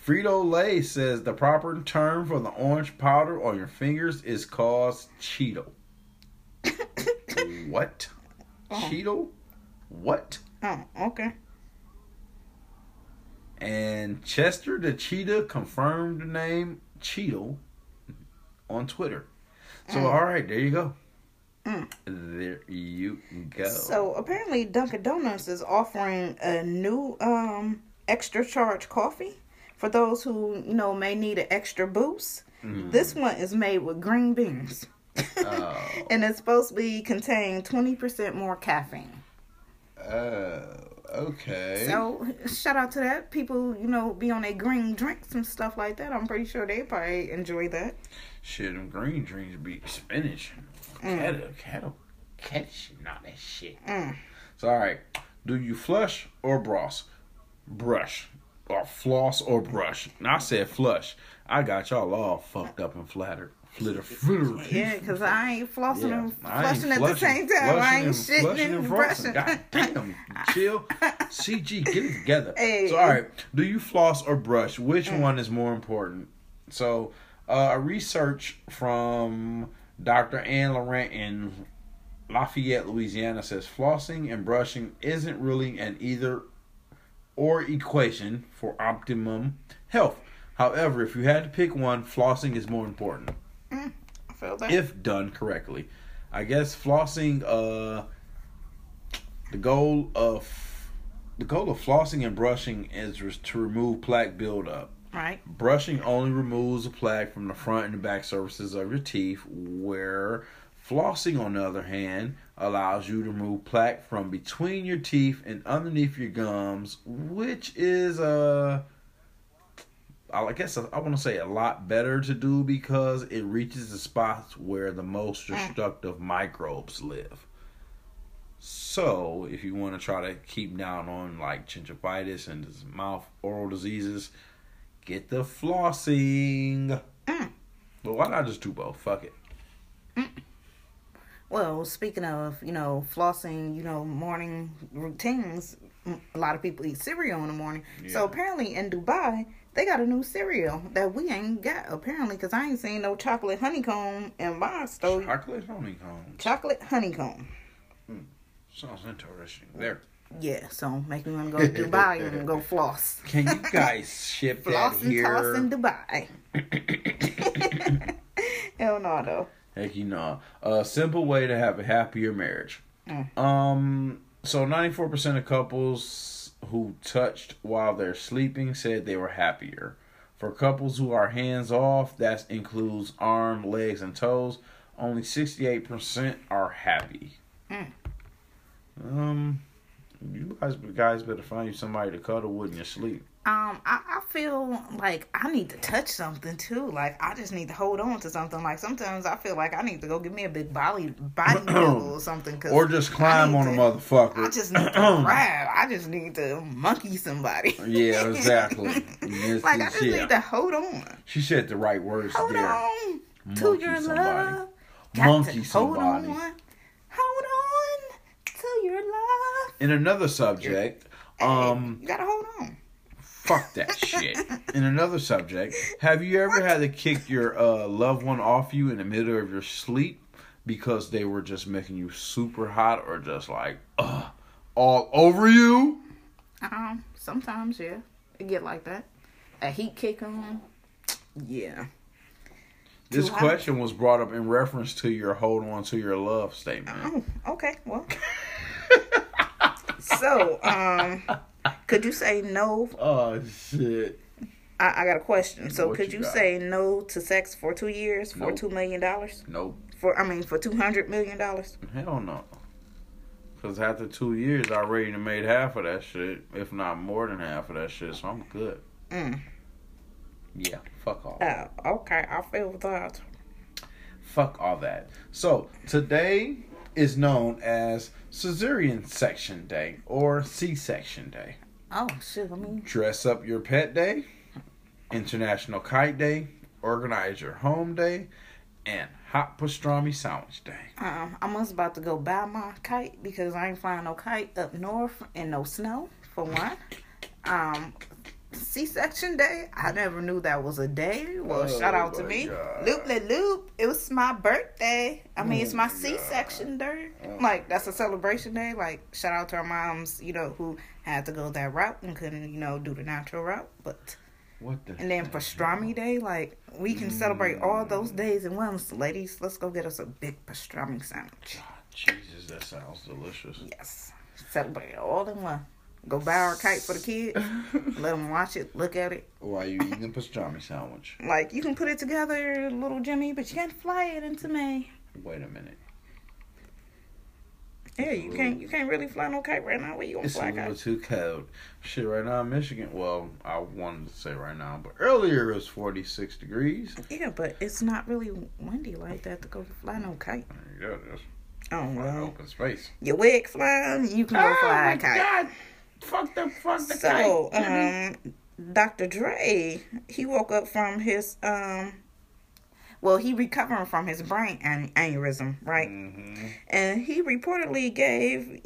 Frito Lay says the proper term for the orange powder on your fingers is called Cheeto. what? Oh. Cheeto? What? Oh, okay. And Chester the Cheetah confirmed the name Cheeto on Twitter. So, Mm. all right, there you go. Mm. There you go. So apparently Dunkin' Donuts is offering a new um extra charge coffee for those who, you know, may need an extra boost. Mm. This one is made with green beans. Oh. and it's supposed to be contain 20% more caffeine. Oh, okay. So shout out to that. People, you know, be on their green drinks and stuff like that. I'm pretty sure they probably enjoy that. Shit, them green drinks be spinach. Mm. Kettle, kettle, catch, not that shit. Mm. So, all right. Do you flush or brush? Brush. Or floss or brush. And I said flush. I got y'all all fucked up and flattered. Flitter, flitter. Yeah, because I ain't flossing Yeah, and flushing at the same time. I ain't and- shitting flushing and, brushing. God damn, chill. CG, get it together. Hey. So, all right, do you floss or brush? Which Mm. one is more important? So, uh, a research from Dr. Anne Laurent in Lafayette, Louisiana says flossing and brushing isn't really an either or equation for optimum health. However, if you had to pick one, flossing is more important I feel that. if done correctly. I guess flossing uh the goal of the goal of flossing and brushing is to remove plaque buildup. right. Brushing only removes the plaque from the front and the back surfaces of your teeth, where flossing, on the other hand, allows you to remove plaque from between your teeth and underneath your gums, which is uh I guess I want to say a lot better to do because it reaches the spots where the most destructive microbes live. So, if you want to try to keep down on like gingivitis and mouth oral diseases, get the flossing. Mm. But why not just do both? Fuck it. Well, speaking of, you know, flossing, you know, morning routines, a lot of people eat cereal in the morning. So apparently in Dubai, they got a new cereal that we ain't got, apparently, because I ain't seen no chocolate honeycomb in my store. Chocolate honeycomb. Chocolate honeycomb. Hmm. Sounds interesting. There. Yeah, so make me want to go to Dubai and go floss. Can you guys ship that Floss and toss in? Dubai. Hell no, though. Heck, you know, a simple way to have a happier marriage. Mm. Um, so ninety four percent of couples who touched while they're sleeping said they were happier. For couples who are hands off, that includes arm, legs, and toes. Only sixty eight percent are happy. Mm. Um, you guys, guys better find you somebody to cuddle with in your sleep. Um, I, I feel like I need to touch something too. Like I just need to hold on to something. Like sometimes I feel like I need to go get me a big body body pillow or something. Cause Or just climb on a motherfucker. I just need to grab. I just need to monkey somebody. Yeah, exactly. Yes, like I just yeah. need to hold on. She said the right words Hold there. on to your somebody. love. Got Monkey to somebody. Hold on. Hold on to your love. In another subject, um, you gotta hold on. Fuck that shit. In another subject, have you ever had to kick your uh, loved one off you in the middle of your sleep because they were just making you super hot or just like uh, all over you? Um, sometimes yeah, it get like that. A heat kick on. Yeah. This Too hot. question was brought up in reference to your hold on to your love statement. Oh, okay. Well. so, um, could you say no? Oh shit. I, I got a question. So, What could you you, say no to sex for two years for Nope. two million dollars? Nope. For I mean, for two hundred million dollars? Hell no. Cause after two years, I already made half of that shit, if not more than half of that shit. So I'm good. Mm. Yeah, fuck all. Oh, okay. I feel that. Fuck all that. So today is known as Caesarean Section Day or C-Section Day. Oh shit! I mean, Dress up your pet day, International Kite Day, Organize your home day, and Hot Pastrami Sandwich Day. um, I was about to go buy my kite because I ain't flying no kite up north in no snow. For one, um, C-section day. I never knew that was a day. Well, Oh, shout out to me, God. loop le loop. It was my birthday. I mean, Oh, it's my God. C-section day. Oh. Like that's a celebration day. Like shout out to our moms, you know, who had to go that route and couldn't, you know, do the natural route, but. What the? And then pastrami day, like we can celebrate all those Mm. days at once. Ladies, let's go get us a big pastrami sandwich. God, Jesus, that sounds delicious. Yes, celebrate all in one. Go buy our kite for the kids. let them watch it, look at it. Why you eating a pastrami sandwich? Like you can put it together, little Jimmy, but you can't fly it into May. Wait a minute. Yeah, you can't. You can't really fly no kite right now. Where you gonna It's a fly little kite? too cold. Shit, right now in Michigan. Well, I wanted to say right now, but earlier it was 46 degrees. Yeah, but it's not really windy like that to go fly no kite. Yeah. That's Oh well, open space. your wig flying, you can go oh fly a kite. God. Fuck the fuck the So, kite. Um, Dr. Dre, he woke up from his um, well, he recovering from his brain an- aneurysm, right? Mhm. And he reportedly gave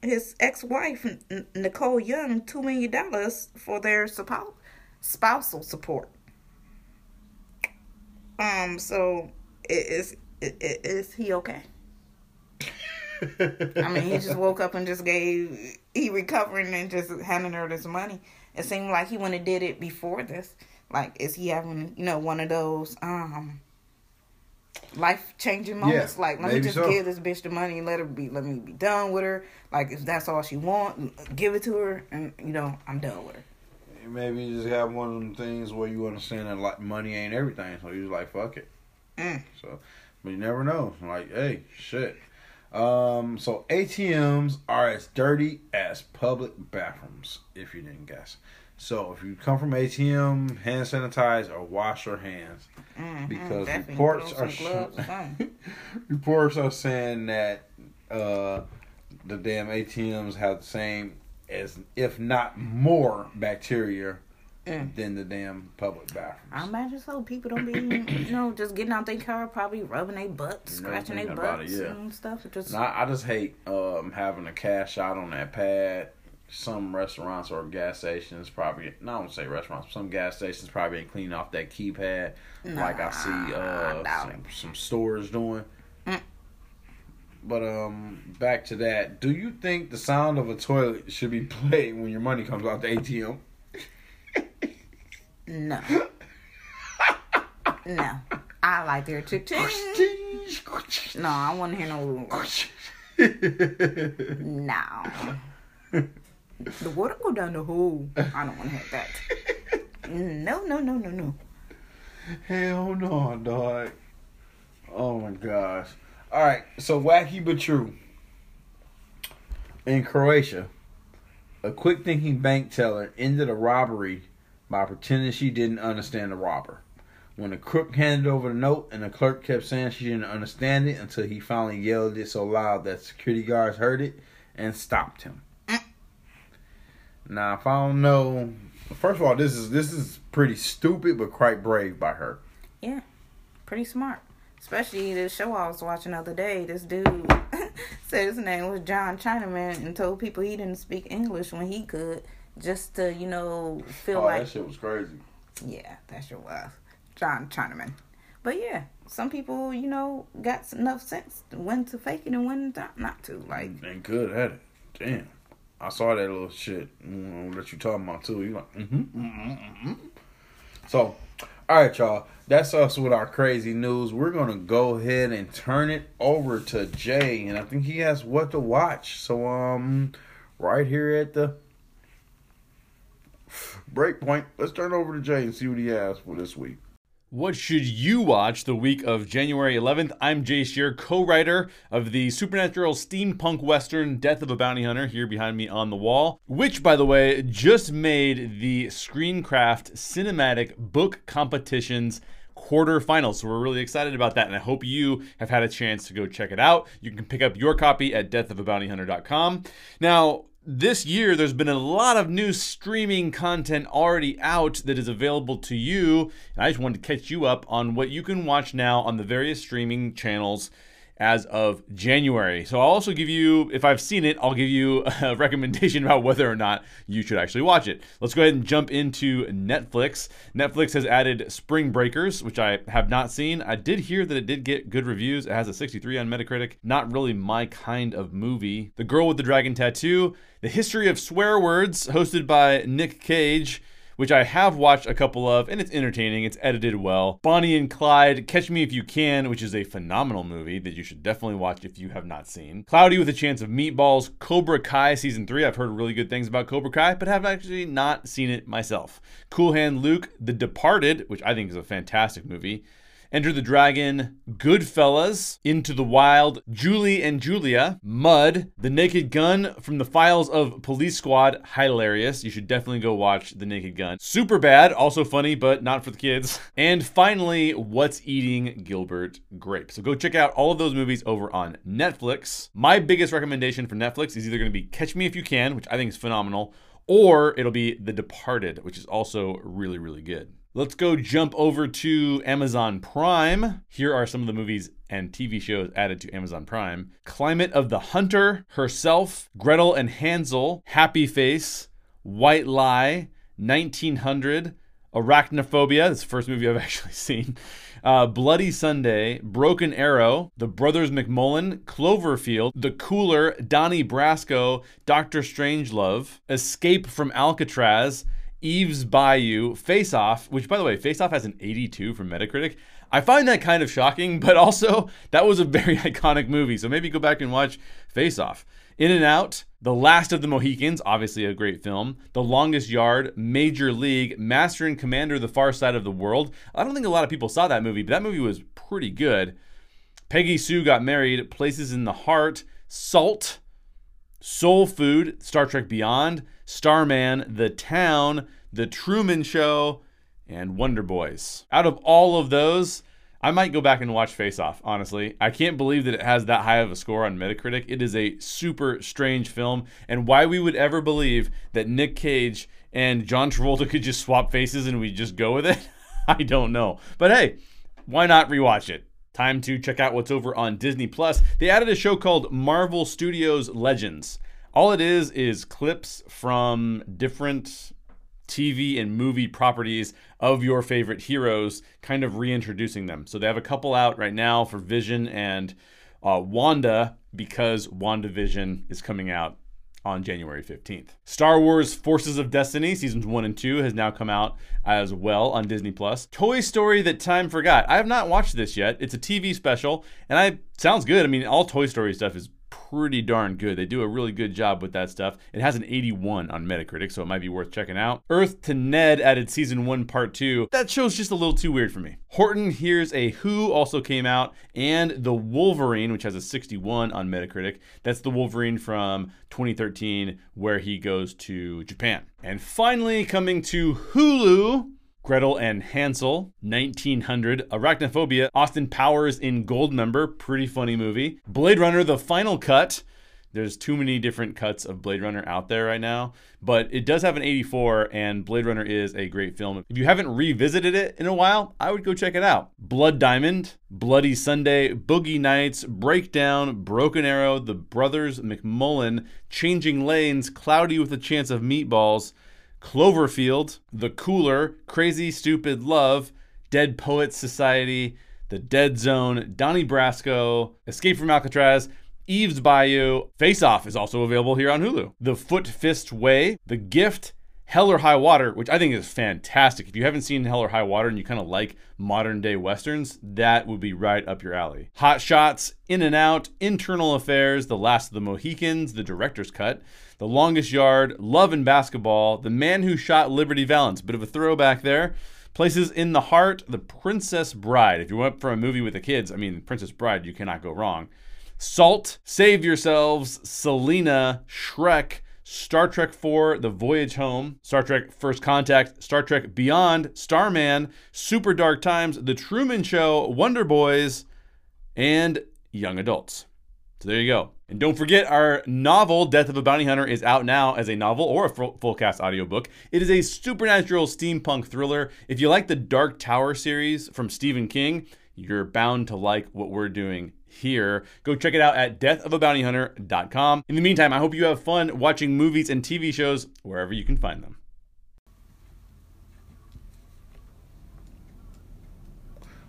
his ex-wife N- Nicole Young two million dollars for their suppo- spousal support. Um, so i- is i- i- is he okay? I mean, he just woke up and just gave. He recovering and just handing her this money. It seemed like he wouldn't have did it before this. Like, is he having you know one of those um life changing moments? like, let me just so. give this bitch the money and let her be. Let me be done with her. Like, if that's all she want, give it to her, and you know I'm done with her. Maybe you just have one of them things where you understand that like money ain't everything, so you just like fuck it. Mm. So, but you never know. Like, hey, shit. Um, so ATMs are as dirty as public bathrooms, if you didn't guess. So if you come from ATM, hand sanitize or wash your hands Mhm, because reports are gloves reports are saying that uh, the damn ATMs have the same as if not more bacteria Mm. than the damn public bathrooms. I imagine so. People don't be, you know, just getting out their car, probably rubbing their butts, You know, scratching their about it, butts yeah. and stuff. Just I, I just hate um, having a cash out on that pad. Some restaurants or gas stations probably, no, I don't say restaurants, some gas stations probably ain't cleaning off that keypad like I see uh, I some, some stores doing. Mm. But um, back to that. Do you think the sound of a toilet should be played when your money comes out the ATM? No, no. I like their chick. No, I want to hear no. No, the water go down the hole. I don't want to hear that. No, no, no, no, no. Hell no, dog. Oh my gosh. All right, so wacky but true. In Croatia, A quick thinking bank teller ended a robbery by pretending she didn't understand the robber. When the crook handed over the note and the clerk kept saying she didn't understand it until he finally yelled it so loud that security guards heard it and stopped him. Now, if I don't know, first of all, this is this is pretty stupid but quite brave by her. Yeah, pretty smart. Especially the show I was watching the other day. This dude said his name was John Chinaman and told people he didn't speak English when he could, just to you know feel oh, like that shit was crazy. yeah, that sure was John Chinaman. But yeah, some people you know got enough sense when to fake it and when not to. Like And good at it. Damn. I saw that little shit mm, that you talking about too. You like, mm-hmm, mm-hmm, mm-hmm. So, all right, y'all. That's us with our crazy news. We're gonna go ahead and turn it over to Jay, and I think he has what to watch. So, um, right here at the break point, let's turn over to Jay and see what he has for this week. What should you watch the week of January 11th? I'm Jay Shear, co writer of the supernatural steampunk western Death of a Bounty Hunter, here behind me on the wall, which, by the way, just made the Screencraft Cinematic Book Competitions quarterfinals. So we're really excited about that, and I hope you have had a chance to go check it out. You can pick up your copy at deathofabountyhunter.com. Now, this year there's been a lot of new streaming content already out that is available to you. And i just wanted to catch you up on what you can watch now on the various streaming channels as of january. So i'll also give you if i've seen it i'll give you a recommendation about whether or not you should actually watch it. Let's go ahead and jump into netflix. Netflix has added spring breakers which i have not seen. I did hear that it did get good reviews. It has a 63 on metacritic. Not really my kind of movie. The girl with the dragon tattoo the History of Swear Words, hosted by Nick Cage, which I have watched a couple of, and it's entertaining. It's edited well. Bonnie and Clyde, Catch Me If You Can, which is a phenomenal movie that you should definitely watch if you have not seen. Cloudy with a Chance of Meatballs, Cobra Kai Season 3. I've heard really good things about Cobra Kai, but have actually not seen it myself. Cool Hand Luke, The Departed, which I think is a fantastic movie. Enter the Dragon, Goodfellas, Into the Wild, Julie and Julia, Mud, The Naked Gun from the Files of Police Squad, hilarious. You should definitely go watch The Naked Gun. Super bad, also funny, but not for the kids. And finally, What's Eating Gilbert Grape. So go check out all of those movies over on Netflix. My biggest recommendation for Netflix is either going to be Catch Me If You Can, which I think is phenomenal, or it'll be The Departed, which is also really, really good. Let's go jump over to Amazon Prime. Here are some of the movies and TV shows added to Amazon Prime Climate of the Hunter, Herself, Gretel and Hansel, Happy Face, White Lie, 1900, Arachnophobia. This is the first movie I've actually seen. Uh, Bloody Sunday, Broken Arrow, The Brothers McMullen, Cloverfield, The Cooler, Donnie Brasco, Doctor Strangelove, Escape from Alcatraz, Eve's Bayou, Face Off, which by the way, Face Off has an 82 from Metacritic. I find that kind of shocking, but also that was a very iconic movie. So maybe go back and watch Face Off. In and Out, The Last of the Mohicans, obviously a great film. The Longest Yard, Major League, Master and Commander, The Far Side of the World. I don't think a lot of people saw that movie, but that movie was pretty good. Peggy Sue Got Married, Places in the Heart, Salt, Soul Food, Star Trek Beyond, Starman, The Town, The Truman Show, and Wonder Boys. Out of all of those, I might go back and watch Face Off, honestly. I can't believe that it has that high of a score on Metacritic. It is a super strange film, and why we would ever believe that Nick Cage and John Travolta could just swap faces and we just go with it, I don't know. But hey, why not rewatch it? Time to check out what's over on Disney Plus. They added a show called Marvel Studios Legends. All it is is clips from different TV and movie properties of your favorite heroes, kind of reintroducing them. So they have a couple out right now for Vision and uh, Wanda because WandaVision is coming out on January 15th. Star Wars Forces of Destiny seasons 1 and 2 has now come out as well on Disney Plus. Toy Story that time forgot. I have not watched this yet. It's a TV special and I sounds good. I mean, all Toy Story stuff is pretty darn good. They do a really good job with that stuff. It has an 81 on Metacritic, so it might be worth checking out. Earth to Ned added season one, part two. That show's just a little too weird for me. Horton Hears a Who also came out, and The Wolverine, which has a 61 on Metacritic. That's the Wolverine from 2013, where he goes to Japan. And finally, coming to Hulu, Gretel and Hansel, 1900, Arachnophobia, Austin Powers in Goldmember, pretty funny movie. Blade Runner, The Final Cut. There's too many different cuts of Blade Runner out there right now, but it does have an 84, and Blade Runner is a great film. If you haven't revisited it in a while, I would go check it out. Blood Diamond, Bloody Sunday, Boogie Nights, Breakdown, Broken Arrow, The Brothers McMullen, Changing Lanes, Cloudy with a Chance of Meatballs, Cloverfield, The Cooler, Crazy Stupid Love, Dead Poets Society, The Dead Zone, Donnie Brasco, Escape from Alcatraz, Eve's Bayou, Face Off is also available here on Hulu. The Foot Fist Way, The Gift, Hell or High Water, which I think is fantastic. If you haven't seen Hell or High Water and you kind of like modern day westerns, that would be right up your alley. Hot Shots, In and Out, Internal Affairs, The Last of the Mohicans, the director's cut, The Longest Yard, Love and Basketball, The Man Who Shot Liberty Valance, bit of a throwback there. Places in the Heart, The Princess Bride. If you went for a movie with the kids, I mean, Princess Bride, you cannot go wrong. Salt, Save Yourselves, Selena, Shrek, Star Trek IV, The Voyage Home, Star Trek First Contact, Star Trek Beyond, Starman, Super Dark Times, The Truman Show, Wonder Boys, and Young Adults. So there you go. And don't forget, our novel, Death of a Bounty Hunter, is out now as a novel or a full, cast audiobook. It is a supernatural steampunk thriller. If you like the Dark Tower series from Stephen King, you're bound to like what we're doing here. Go check it out at deathofabountyhunter.com. In the meantime, I hope you have fun watching movies and TV shows wherever you can find them.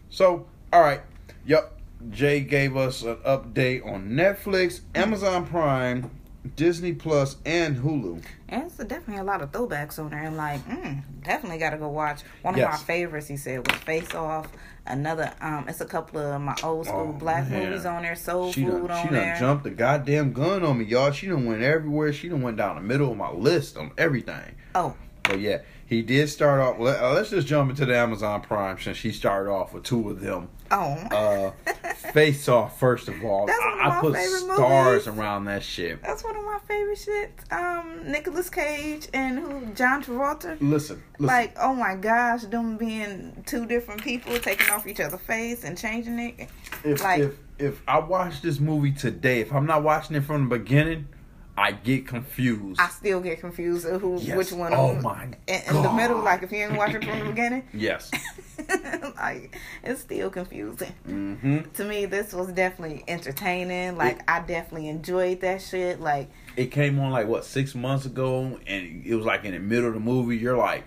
So, all right. Yep. Jay gave us an update on Netflix, Amazon Prime, Disney Plus, and Hulu. And it's definitely a lot of throwbacks on there. And like, mm, definitely got to go watch. One of Yes. my favorites, he said, was Face Off. Another, um, it's a couple of my old school Oh, black man. movies on there. Soul She Food done, on she there. done jumped the goddamn gun on me, y'all. She done went everywhere. She done went down the middle of my list on everything. Oh, But yeah, he did start off. Let, uh, let's just jump into the Amazon Prime since she started off with two of them. Oh. Uh, Face Off, first of all. That's one of I, I my put favorite stars movies. around that shit. That's one of my favorite shits. Um, Nicolas Cage and who? John Travolta. Listen, listen. Like, oh my gosh, them being two different people taking off each other's face and changing it. if, like- if if I watch this movie today, if I'm not watching it from the beginning, I get confused. I still get confused of who, Yes. which one. Oh of them- my in, in the middle, like if you ain't watch it from the beginning, yes. like it's still confusing. hmm To me, this was definitely entertaining. Like I definitely enjoyed that shit. Like It came on like what six months ago, and it was like in the middle of the movie. You're like,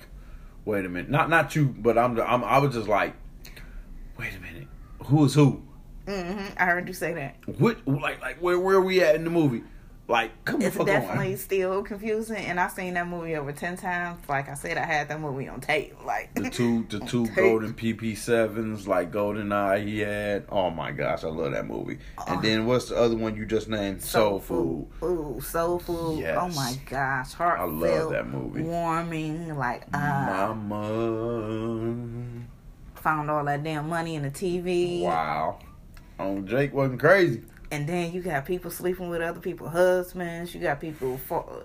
wait a minute, not not you, but I'm I'm I was just like, wait a minute, who is who? hmm I heard you say that. What like like where where are we at in the movie? Like, come It's definitely on. still confusing, and I've seen that movie over ten times. Like I said, I had that movie on tape. Like The two the two Tape. golden PP sevens like Golden Eye he had. Oh my gosh, I love that movie. And then what's the other one you just named? Soul, Food. Ooh, soul food. Yes. Oh my gosh, heartfelt. I love that movie. Warming. Like uh, Mama. found all that damn money in the TV. Wow. On Jake wasn't crazy. And then you got people sleeping with other people's husbands. You got people for,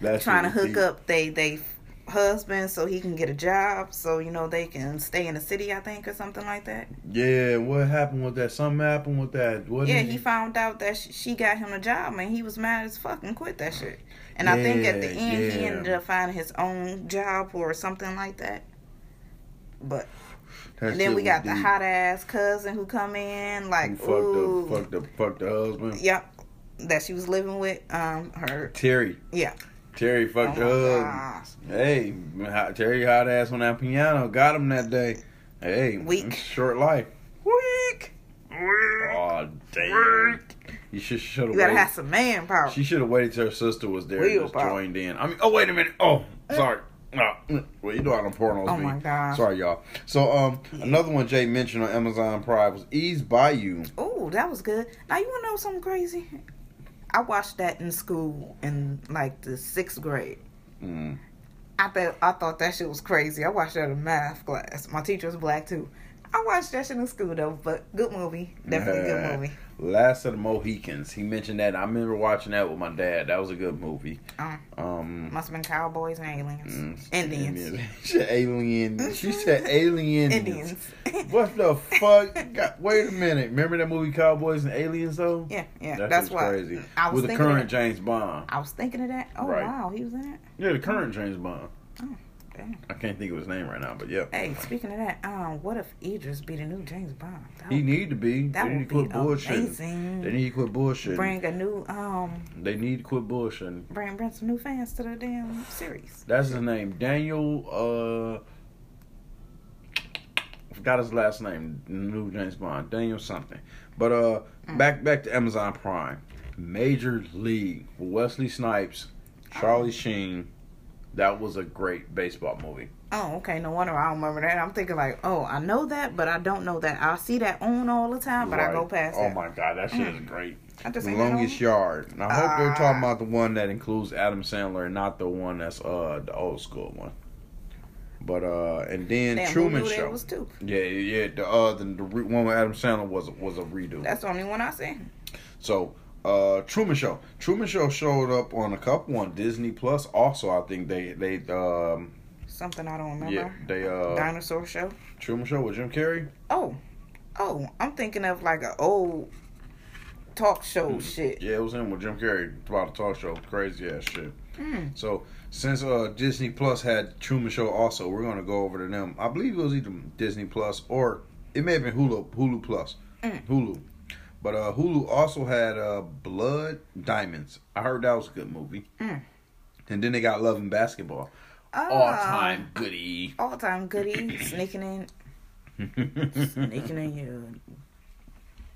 That trying to hook deep. up they they husband so he can get a job. So you know they can stay in the city. I think or something like that. Yeah, what happened with that? Something happened with that. Wasn't Yeah, it? he found out that sh- she got him a job, and he was mad as fuck and quit that shit. And I think at the Yeah, end he ended up finding his own job or something like that. But That and then we got the deep. hot ass cousin who come in like Who fucked up, fucked up, fucked the husband. yep, that she was living with um her Terry, yeah. Terry Oh fucked the gosh. husband. Hey, hot- Terry hot ass on that piano, got him that day. Hey, Weak. short life. Weak. Oh damn! You should should have You gotta waited. have some manpower. She should have waited till her sister was there and just Willpower. joined in. I mean, oh wait a minute. Oh, sorry. Mm, well, you know how them pornos Oh be. my gosh. Sorry, y'all. So, um, another one Jay mentioned on Amazon Prime was Eve's Bayou. Oh, that was good. Now you wanna know something crazy? I watched that in school in like the sixth grade. Mm. I thought I thought that shit was crazy. I watched that in math class. My teacher was black too. I watched that shit in school though, but good movie. Definitely good movie. Last of the Mohicans. He mentioned that. I remember watching that with my dad. That was a good movie. Um, Um, must have been cowboys and aliens. mm, Indians. She said alien. She said alien. Indians. What the fuck? God, wait a minute. Remember that movie Cowboys and Aliens though? yeah, yeah. That that's why crazy. I was With the current James Bond. I was thinking of that. Oh Right. wow, he was in it. Yeah, the current James Bond. Damn. I can't think of his name right now, but yeah. Hey, speaking of that, um, what if Idris be the new James Bond? That He would need to be. That they need would be amazing. They need to quit bullshitting. bring a new um, They need to quit bullshitting. bring bring some new fans to the damn series. That's his name, Daniel. uh Forgot his last name. New James Bond, Daniel something. But uh, Mm. back back to Amazon Prime, Major League, Wesley Snipes, Charlie Sheen. That was a great baseball movie. Oh, okay. No wonder I don't remember that. I'm thinking like, oh, I know that, but I don't know that. I see that on all the time, but I go past Oh it. my god, that shit is great. I just The longest yard. And I hope they're Ah. talking about the one that includes Adam Sandler and not the one that's uh the old school one. But uh and then Damn, Truman Show. was two? Yeah, yeah. The uh the, the re- one with Adam Sandler was was a redo. That's the only one I see. so uh Truman Show. Truman Show showed up on a couple on Disney Plus. Also, I think they they um Something I don't remember. yeah they uh Dinosaur show. Truman Show with Jim Carrey. Oh, oh, I'm thinking of like an old talk show shit. Yeah, it was him with Jim Carrey about a talk show. Crazy ass shit. Mm. So since uh Disney Plus had Truman Show also, we're gonna go over to them. I believe it was either Disney Plus or it may have been Hulu Hulu Plus. Mm. Hulu. But uh Hulu also had uh Blood Diamonds. I heard that was a good movie. Mm. And then they got Love and Basketball. Ah, All time goody. all time goody. sneaking in, sneaking in your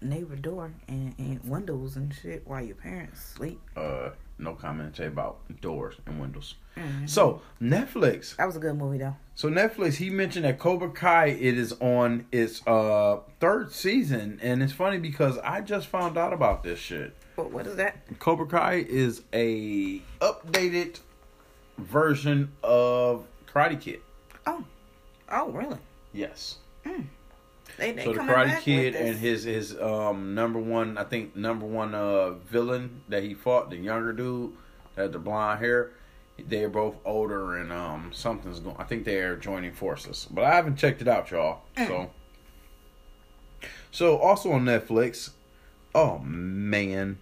neighbor door and, and windows and shit while your parents sleep. uh no commentary about doors and windows. Mhm. So Netflix. That was a good movie though. So Netflix, he mentioned that Cobra Kai it is on its uh third season, and it's funny because I just found out about this shit. But what is that? Cobra Kai is a updated version of Karate Kid. Oh, oh, really? Yes. They, they So the Karate Kid and his his um number one, I think number one uh villain that he fought, the younger dude that had the blonde hair. They're both older and um something's going. I think they are joining forces, but I haven't checked it out, y'all. So, so also on Netflix. Oh man,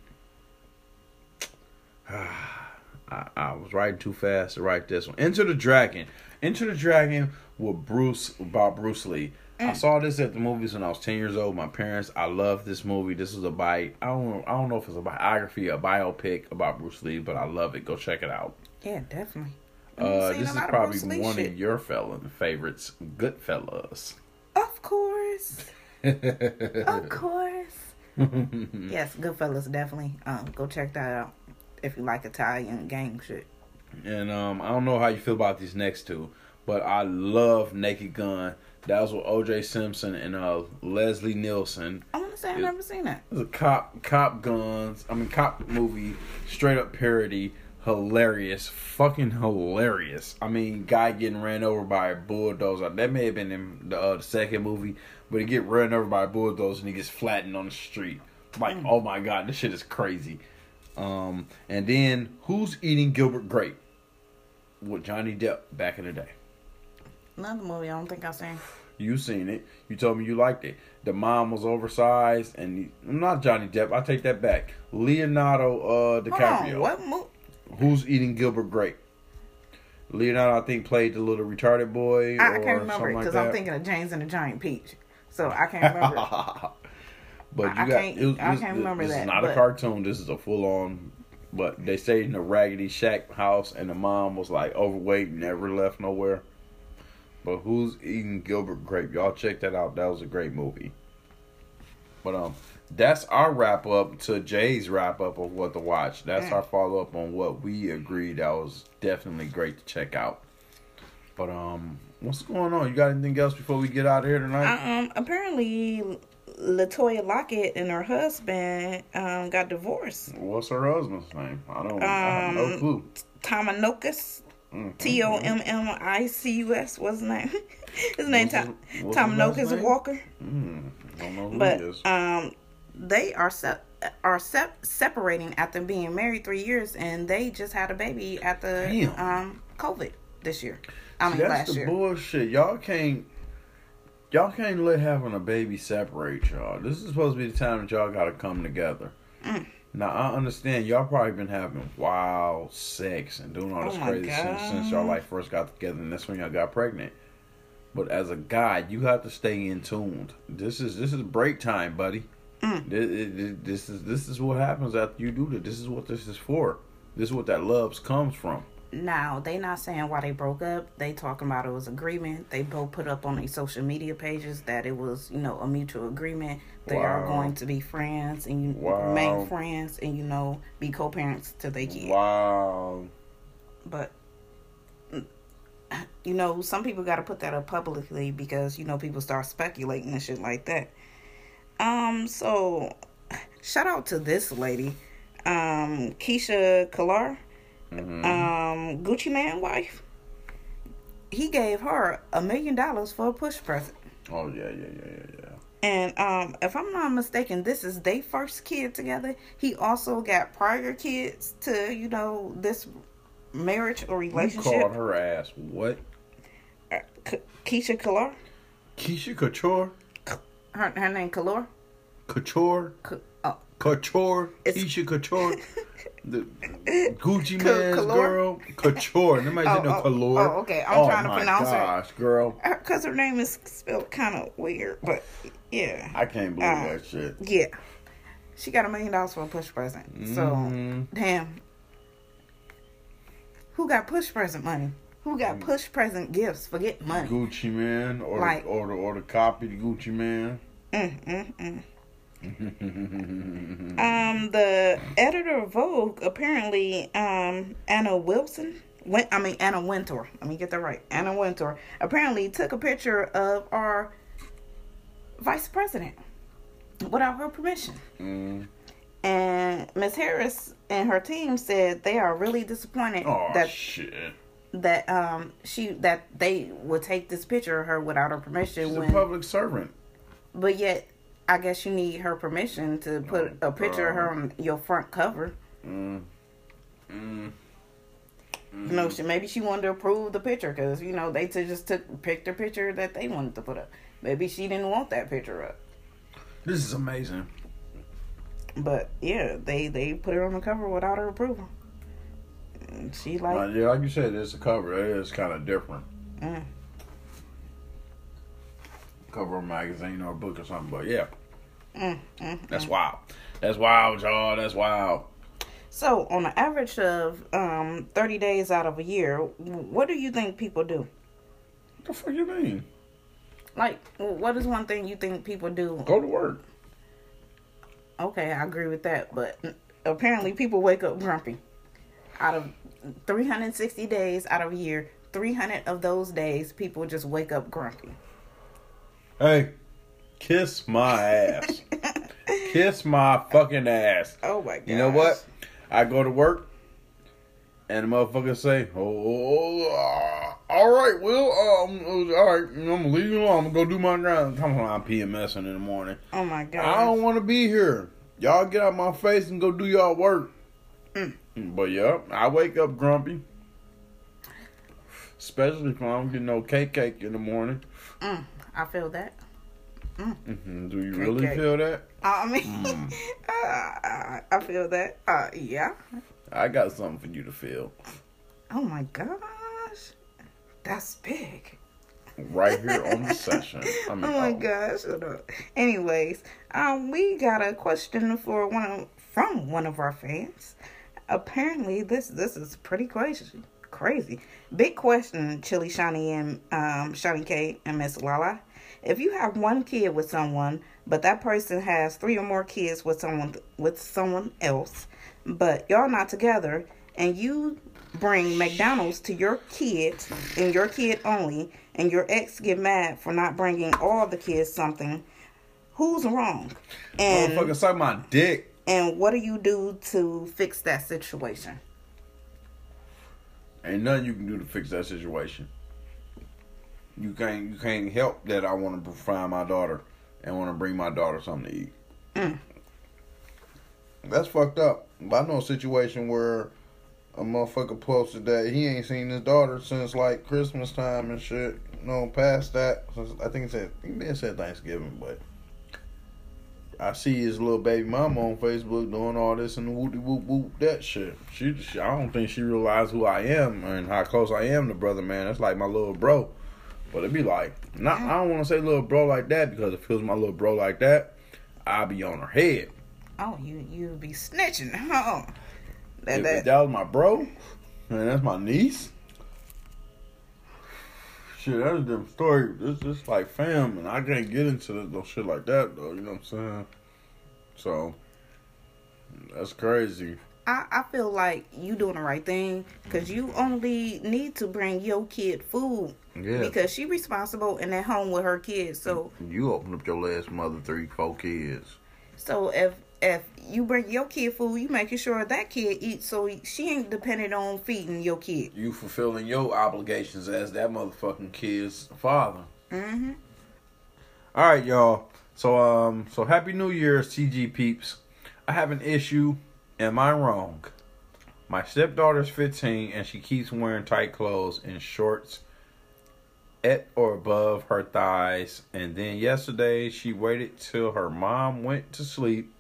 I, I was writing too fast to write this one. Enter the Dragon. Enter the Dragon with Bruce about Bruce Lee. I saw this at the movies when I was ten years old. My parents, I love this movie. This is a bi. I don't know. I don't know if it's a biography, a biopic about Bruce Lee, but I love it. Go check it out. yeah, definitely. Uh, this is lot of probably one shit. of your felon favorites, Goodfellas. Of course, of course. yes, Goodfellas, definitely. Um, go check that out if you like Italian gang shit. And um, I don't know how you feel about these next two, but I love Naked Gun. That was with O.J. Simpson and uh, Leslie Nielsen. I want to say I've Yeah. never seen that. It was a cop cop guns. I mean cop movie, straight up parody. Hilarious, fucking hilarious. I mean, guy getting ran over by a bulldozer. That may have been in the, uh, the second movie, but he get run over by a bulldozer and he gets flattened on the street. Like, oh my god, this shit is crazy. Um, and then who's eating Gilbert Grape? With Johnny Depp back in the day. Another movie I don't think I've seen. You seen it. You told me you liked it. The mom was oversized, and not Johnny Depp. I take that back. Leonardo uh, Hold DiCaprio. on, what movie? Who's eating Gilbert Grape? Leonardo, I think, played the little retarded boy. I, I or can't remember something because like I'm thinking of James and the Giant Peach. So I can't remember. but I- you I got. can't- it was- I can't remember this that, is not but- a cartoon. This is a full on. But they stayed in a raggedy shack house, and the mom was like overweight, never left nowhere. But who's eating Gilbert Grape? Y'all check that out. That was a great movie. But um, that's our wrap up to Jay's wrap up of what to watch. That's our follow up on what we agreed that was definitely great to check out. But um, what's going on? You got anything else before we get out of here tonight? Um, apparently, LaToya Luckett and her husband um got divorced. What's her husband's name? I don't. I have no Um, clue. Tommicus. Mm, T O M M I C U S. What's his name? His name Tom his- what's his last Tommicus name? Walker. Mm, don't know who But he is. um, they are se- are sep- separating after being married three years, and they just had a baby at the Damn. um COVID this year. I See, that's last the year. bullshit. Y'all can't. Y'all can't let having a baby separate y'all. This is supposed to be the time that y'all got to come together. Mm. Now I understand y'all probably been having wild sex and doing all this Oh crazy shit since y'all like first got together, and that's when y'all got pregnant. But as a guy, you have to stay in tuned. This is this is break time, buddy. Mm. This, this, this is this is what happens after you do this. This is what this is for. This is what that loves comes from. Now they not saying why they broke up. They talking about it was agreement. They both put up on their social media pages that it was you know a mutual agreement. They are going to be friends and you Wow. remain friends and you know be co-parents to their kid. Wow. But you know some people got to put that up publicly because you know people start speculating and shit like that. Um. So shout out to this lady, um, Keisha Kalar Mhm. um Gucci Mane wife. He gave her a million dollars for a push present. Oh yeah, yeah, yeah, yeah, yeah. And um if I'm not mistaken, this is their first kid together. He also got prior kids to, you know, this marriage or You relationship. called her ass what? Uh, K- Keisha Kalar. Keisha Couture? Her her name Kalar. Couture? K- oh, Couture? It's- Keisha Couture? the Gucci Mane's girl? Couture. Nobody said Oh, no oh, Kalor. oh, okay. I'm oh, trying to pronounce her. gosh, girl. because her name is spelled kind of weird, but yeah. I can't believe Uh, that shit. Yeah. She got a million dollars for a push present. So, Mhm. damn. Who got push present money? Who got push present gifts? Forget money. Gucci Mane or Like- the, or the or the copy the Gucci Mane. Mm, mm, mm. Um, the editor of Vogue apparently, um, Anna Wilson. Went, I mean Anna Wintour. Let me get that right. Anna Wintour apparently took a picture of our vice president without her permission. mm. And Miss Harris and her team said they are really disappointed Oh that shit. that um she that they would take this picture of her without her permission She's a public servant. but yet I guess you need her permission to put Oh, a picture of her on your front cover. Mm. Mm. You know, she maybe she wanted to approve the picture because you know they t- just took picked a picture that they wanted to put up. Maybe she didn't want that picture up, This is amazing. but yeah, they they put her on the cover without her approval. And she like, Uh, yeah, like you said, it's a cover. It is kind of different. mm, Cover of a magazine or a book or something. But yeah, mm, mm, that's mm. wild. That's wild, y'all. That's wild. So on an average of um thirty days out of a year, what do you think people do? What the fuck you mean? Like, what is one thing you think people do? Go to work. Okay, I agree with that, but apparently people wake up grumpy. Out of 360 days out of a year, 300 of those days, people just wake up grumpy. Hey, kiss my ass. kiss my fucking ass. Oh my god. You know what? I go to work, and the motherfucker say, "Oh, oh, all right, well, um, all right, I'm gonna leave you alone. I'm gonna go do my grind. Come on, I'm PMSing in the morning. Oh my god. I don't want to be here. Y'all get out my face and go do y'all work. Mm. But yeah, I wake up grumpy. Especially if I don't get no cake cake in the morning. Mm, I feel that. hmm Do you Cake really cake. feel that? I mean, Mm. uh, I feel that. Uh, yeah. I got something for you to feel. Oh my gosh. That's big. Right here on the session. I mean, Oh my oh. gosh. shut up. Anyways, um, we got a question for one of, from one of our fans. Apparently, this this is pretty crazy. Crazy. Big question, Chili Shani and um Shani K and Miss Lala. If you have one kid with someone, but that person has three or more kids with someone with someone else, but y'all not together, and you bring McDonald's to your kid and your kid only, and your ex get mad for not bringing all the kids something, who's wrong? And Motherfucker, suck my dick. and what do you do to fix that situation? Ain't nothing you can do to fix that situation. You can't you can't help that I want to find my daughter and want to bring my daughter something to eat. Mm. That's fucked up. But I know a situation where a motherfucker posted that he ain't seen his daughter since like Christmas time and shit. No, past that. Since, I think it said I think it said Thanksgiving, but I see his little baby mama on Facebook doing all this and whoop whoop whoop that shit. She, she, I don't think she realized who I am and how close I am to brother man. That's like my little bro. But it'd be like, not. I don't want to say little bro like that because if it was my little bro like that, I'd be on her head. Oh, you you be snitching, huh? That, that, that was my bro, and that's my niece. Shit, that's a different story. It's just like fam, and I can't get into no shit like that though. You know what I'm saying? So that's crazy. I, I feel like you doing the right thing because you only need to bring your kid food Yeah. because she responsible and at home with her kids. So You open up your last mother three, four kids. so if if you bring your kid food, you making sure that kid eats so she ain't dependent on feeding your kid. You fulfilling your obligations as that motherfucking kid's father. Mm-hmm. All right, y'all. So um, so happy New Year, CG peeps. I have an issue. Am I wrong? My stepdaughter's 15 and she keeps wearing tight clothes and shorts at or above her thighs. And then yesterday she waited till her mom went to sleep.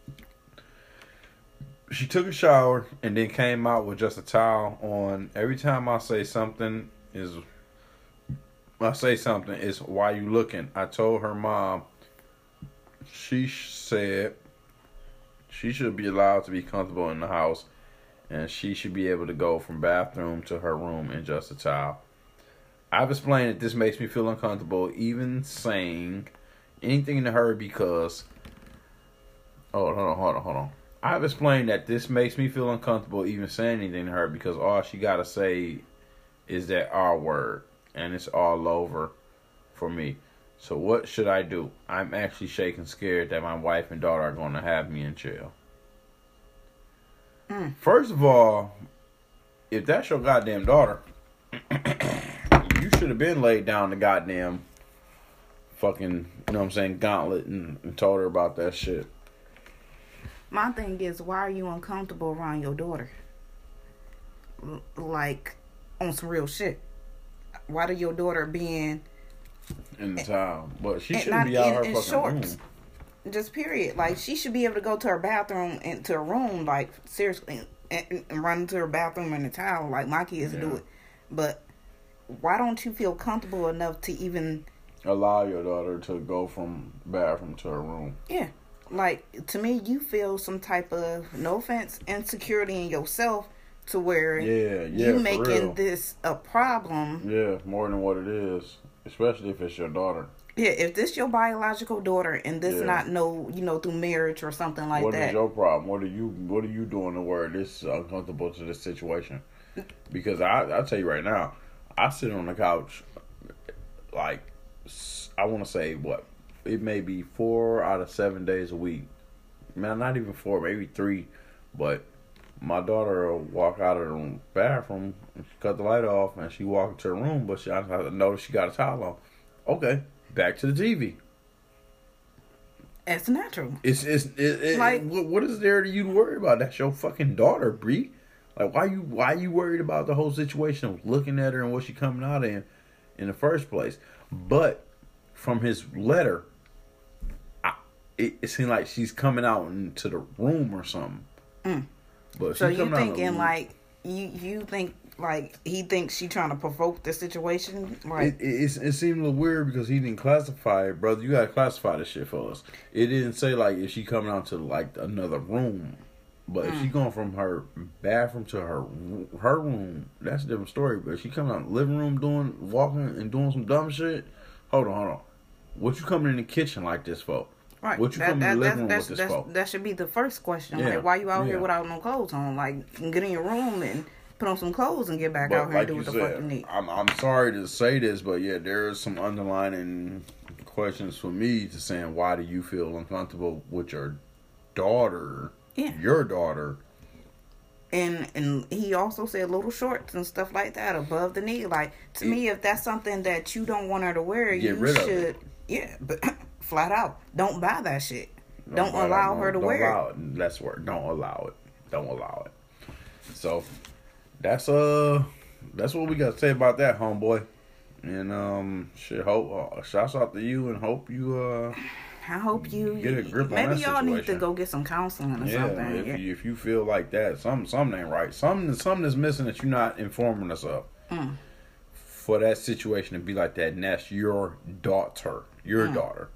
She took a shower and then came out with just a towel on. Every time I say something is I say something, is why you looking. I told her mom she said she should be allowed to be comfortable in the house and she should be able to go from bathroom to her room in just a towel. I've explained that this makes me feel uncomfortable even saying anything to her because Oh, hold on, hold on, hold on. I've explained that this makes me feel uncomfortable even saying anything to her because all she gotta say is that R word and it's all over for me. So what should I do? I'm actually shaking scared that my wife and daughter are going to have me in jail. Mm. First of all, if that's your goddamn daughter, you should have been laid down the goddamn fucking, you know what I'm saying, gauntlet and, and told her about that shit. My thing is, why are you uncomfortable around your daughter? L- Like on some real shit. Why do your daughter being in the towel. But she shouldn't be out in- her in fucking shorts. room. just period. Like she should be able to go to her bathroom and to her room, like seriously, and, and run to her bathroom in a towel, like my kids do it. But why don't you feel comfortable enough to even, Allow your daughter to go from bathroom to her room. yeah, like to me, you feel some type of no offense insecurity in yourself to where Yeah, yeah, you making this a problem. Yeah, more than what it is. Especially if it's your daughter. Yeah, if this your biological daughter and this Yeah. not no, you know, through marriage or something like that. What is your problem? What are you What are you doing to where this is uncomfortable to this situation? Because I I tell you right now, I sit on the couch, like i want to say what it may be four out of seven days a week. Man, not even four, maybe three. But my daughter will walk out of the bathroom, and she cut the light off, and she walk into her room. But she I noticed she got a towel on. Okay, back to the TV. It's natural. It's it's it, it, Like- what, what is there to you to worry about? That's your fucking daughter, Bree. Like why you why you worried about the whole situation of looking at her and what she coming out in in the first place? But from his letter, it, it seemed like she's coming out into the room or something. Mm. But So you coming out in the thinking room. like you you think like he thinks she trying to provoke the situation? Like It, it, it seemed a little weird because he didn't classify it, brother. You gotta classify this shit for us. It didn't say like if she coming out to like another room, but if she going from her bathroom to her her room, that's a different story. But if she coming out the living room doing walking and doing some dumb shit, hold on, hold on. What you coming in the kitchen like this for? Right. What you that, coming that, in the that's, living room that's, with this that's, for? that should be the first question. Yeah, Like why you out yeah. here without no clothes on? Like get in your room and put on some clothes and get back But out here like and do what the fuck you said, need. I'm I'm sorry to say this, but yeah, there is some underlining questions for me to saying why do you feel uncomfortable with your daughter, Yeah. your daughter, and and he also said little shorts and stuff like that above the knee. Like to me, if that's something that you don't want her to wear, you should, it. yeah, but flat out, don't buy that shit. Don't, that, allow don't- her to don't wear allow it. it. That's where don't allow it. Don't allow it. So that's uh that's what we got to say about that, homeboy. And um, shit. Hope uh, shouts out to you, and hope you uh I hope you Get a grip on maybe y'all need to go get some counseling or yeah. something. If Yeah. you if you feel like that, something something ain't right. Something something is missing that you're not informing us of. Mm. For that situation to be like that, and that's your daughter, your Mm. daughter.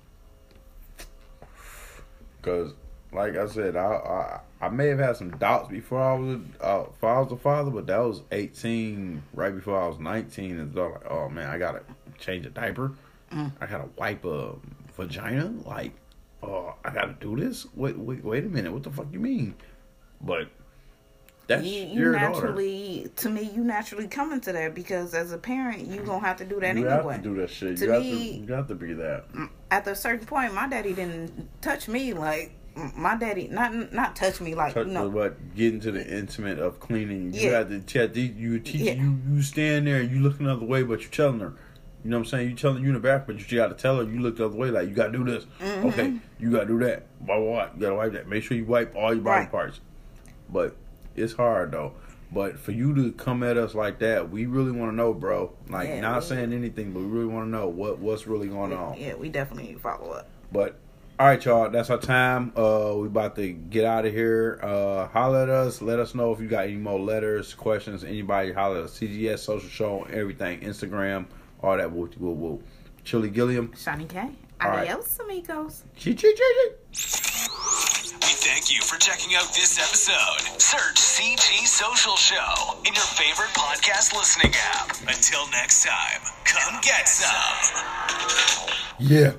Because, like I said, I, I I may have had some doubts before I was uh, before I was a father, but that was 18, right before I was 19, and thought like, oh man, I gotta change a diaper, Mm. I gotta wipe a vagina, like, oh, I gotta do this. Wait, wait, wait a minute, what the fuck you mean? But that's you, you your daughter. naturally, to me, you naturally come into that because as a parent, you gonna have to do that You anyway. have to do that shit. To you have me- to, you have to be that. At a certain point, my daddy didn't touch me like my daddy, not not touch me like touch, you know. but getting to the intimate of cleaning, you Yeah. have to chat. You teach Yeah. you. You stand there and you look another way, but you're telling her. You know what I'm saying? You telling you in the back, but you got to tell her you look the other way. Like you got to do this. Mm-hmm. Okay, you got to do that. Blah blah blah. You got to wipe that. Make sure you wipe all your body Right. parts. But it's hard though. But for you to come at us like that, we really want to know, bro. Like Yeah, not we- saying anything, but we really want to know what what's really going on. Yeah, we definitely need to follow up. But all right, y'all, that's our time. Uh, we about to get out of here. Uh, holler at us. Let us know if you got any more letters, questions. Anybody holler at us. CGS social show, everything, Instagram, all that. Woo woo woo. Chili Gilliam. Shawnee K. All right. Adios, amigos. Chee chee chee chee. We thank you for checking out this episode. Search CG Social Show in your favorite podcast listening app. Until next time, come get some. Yeah.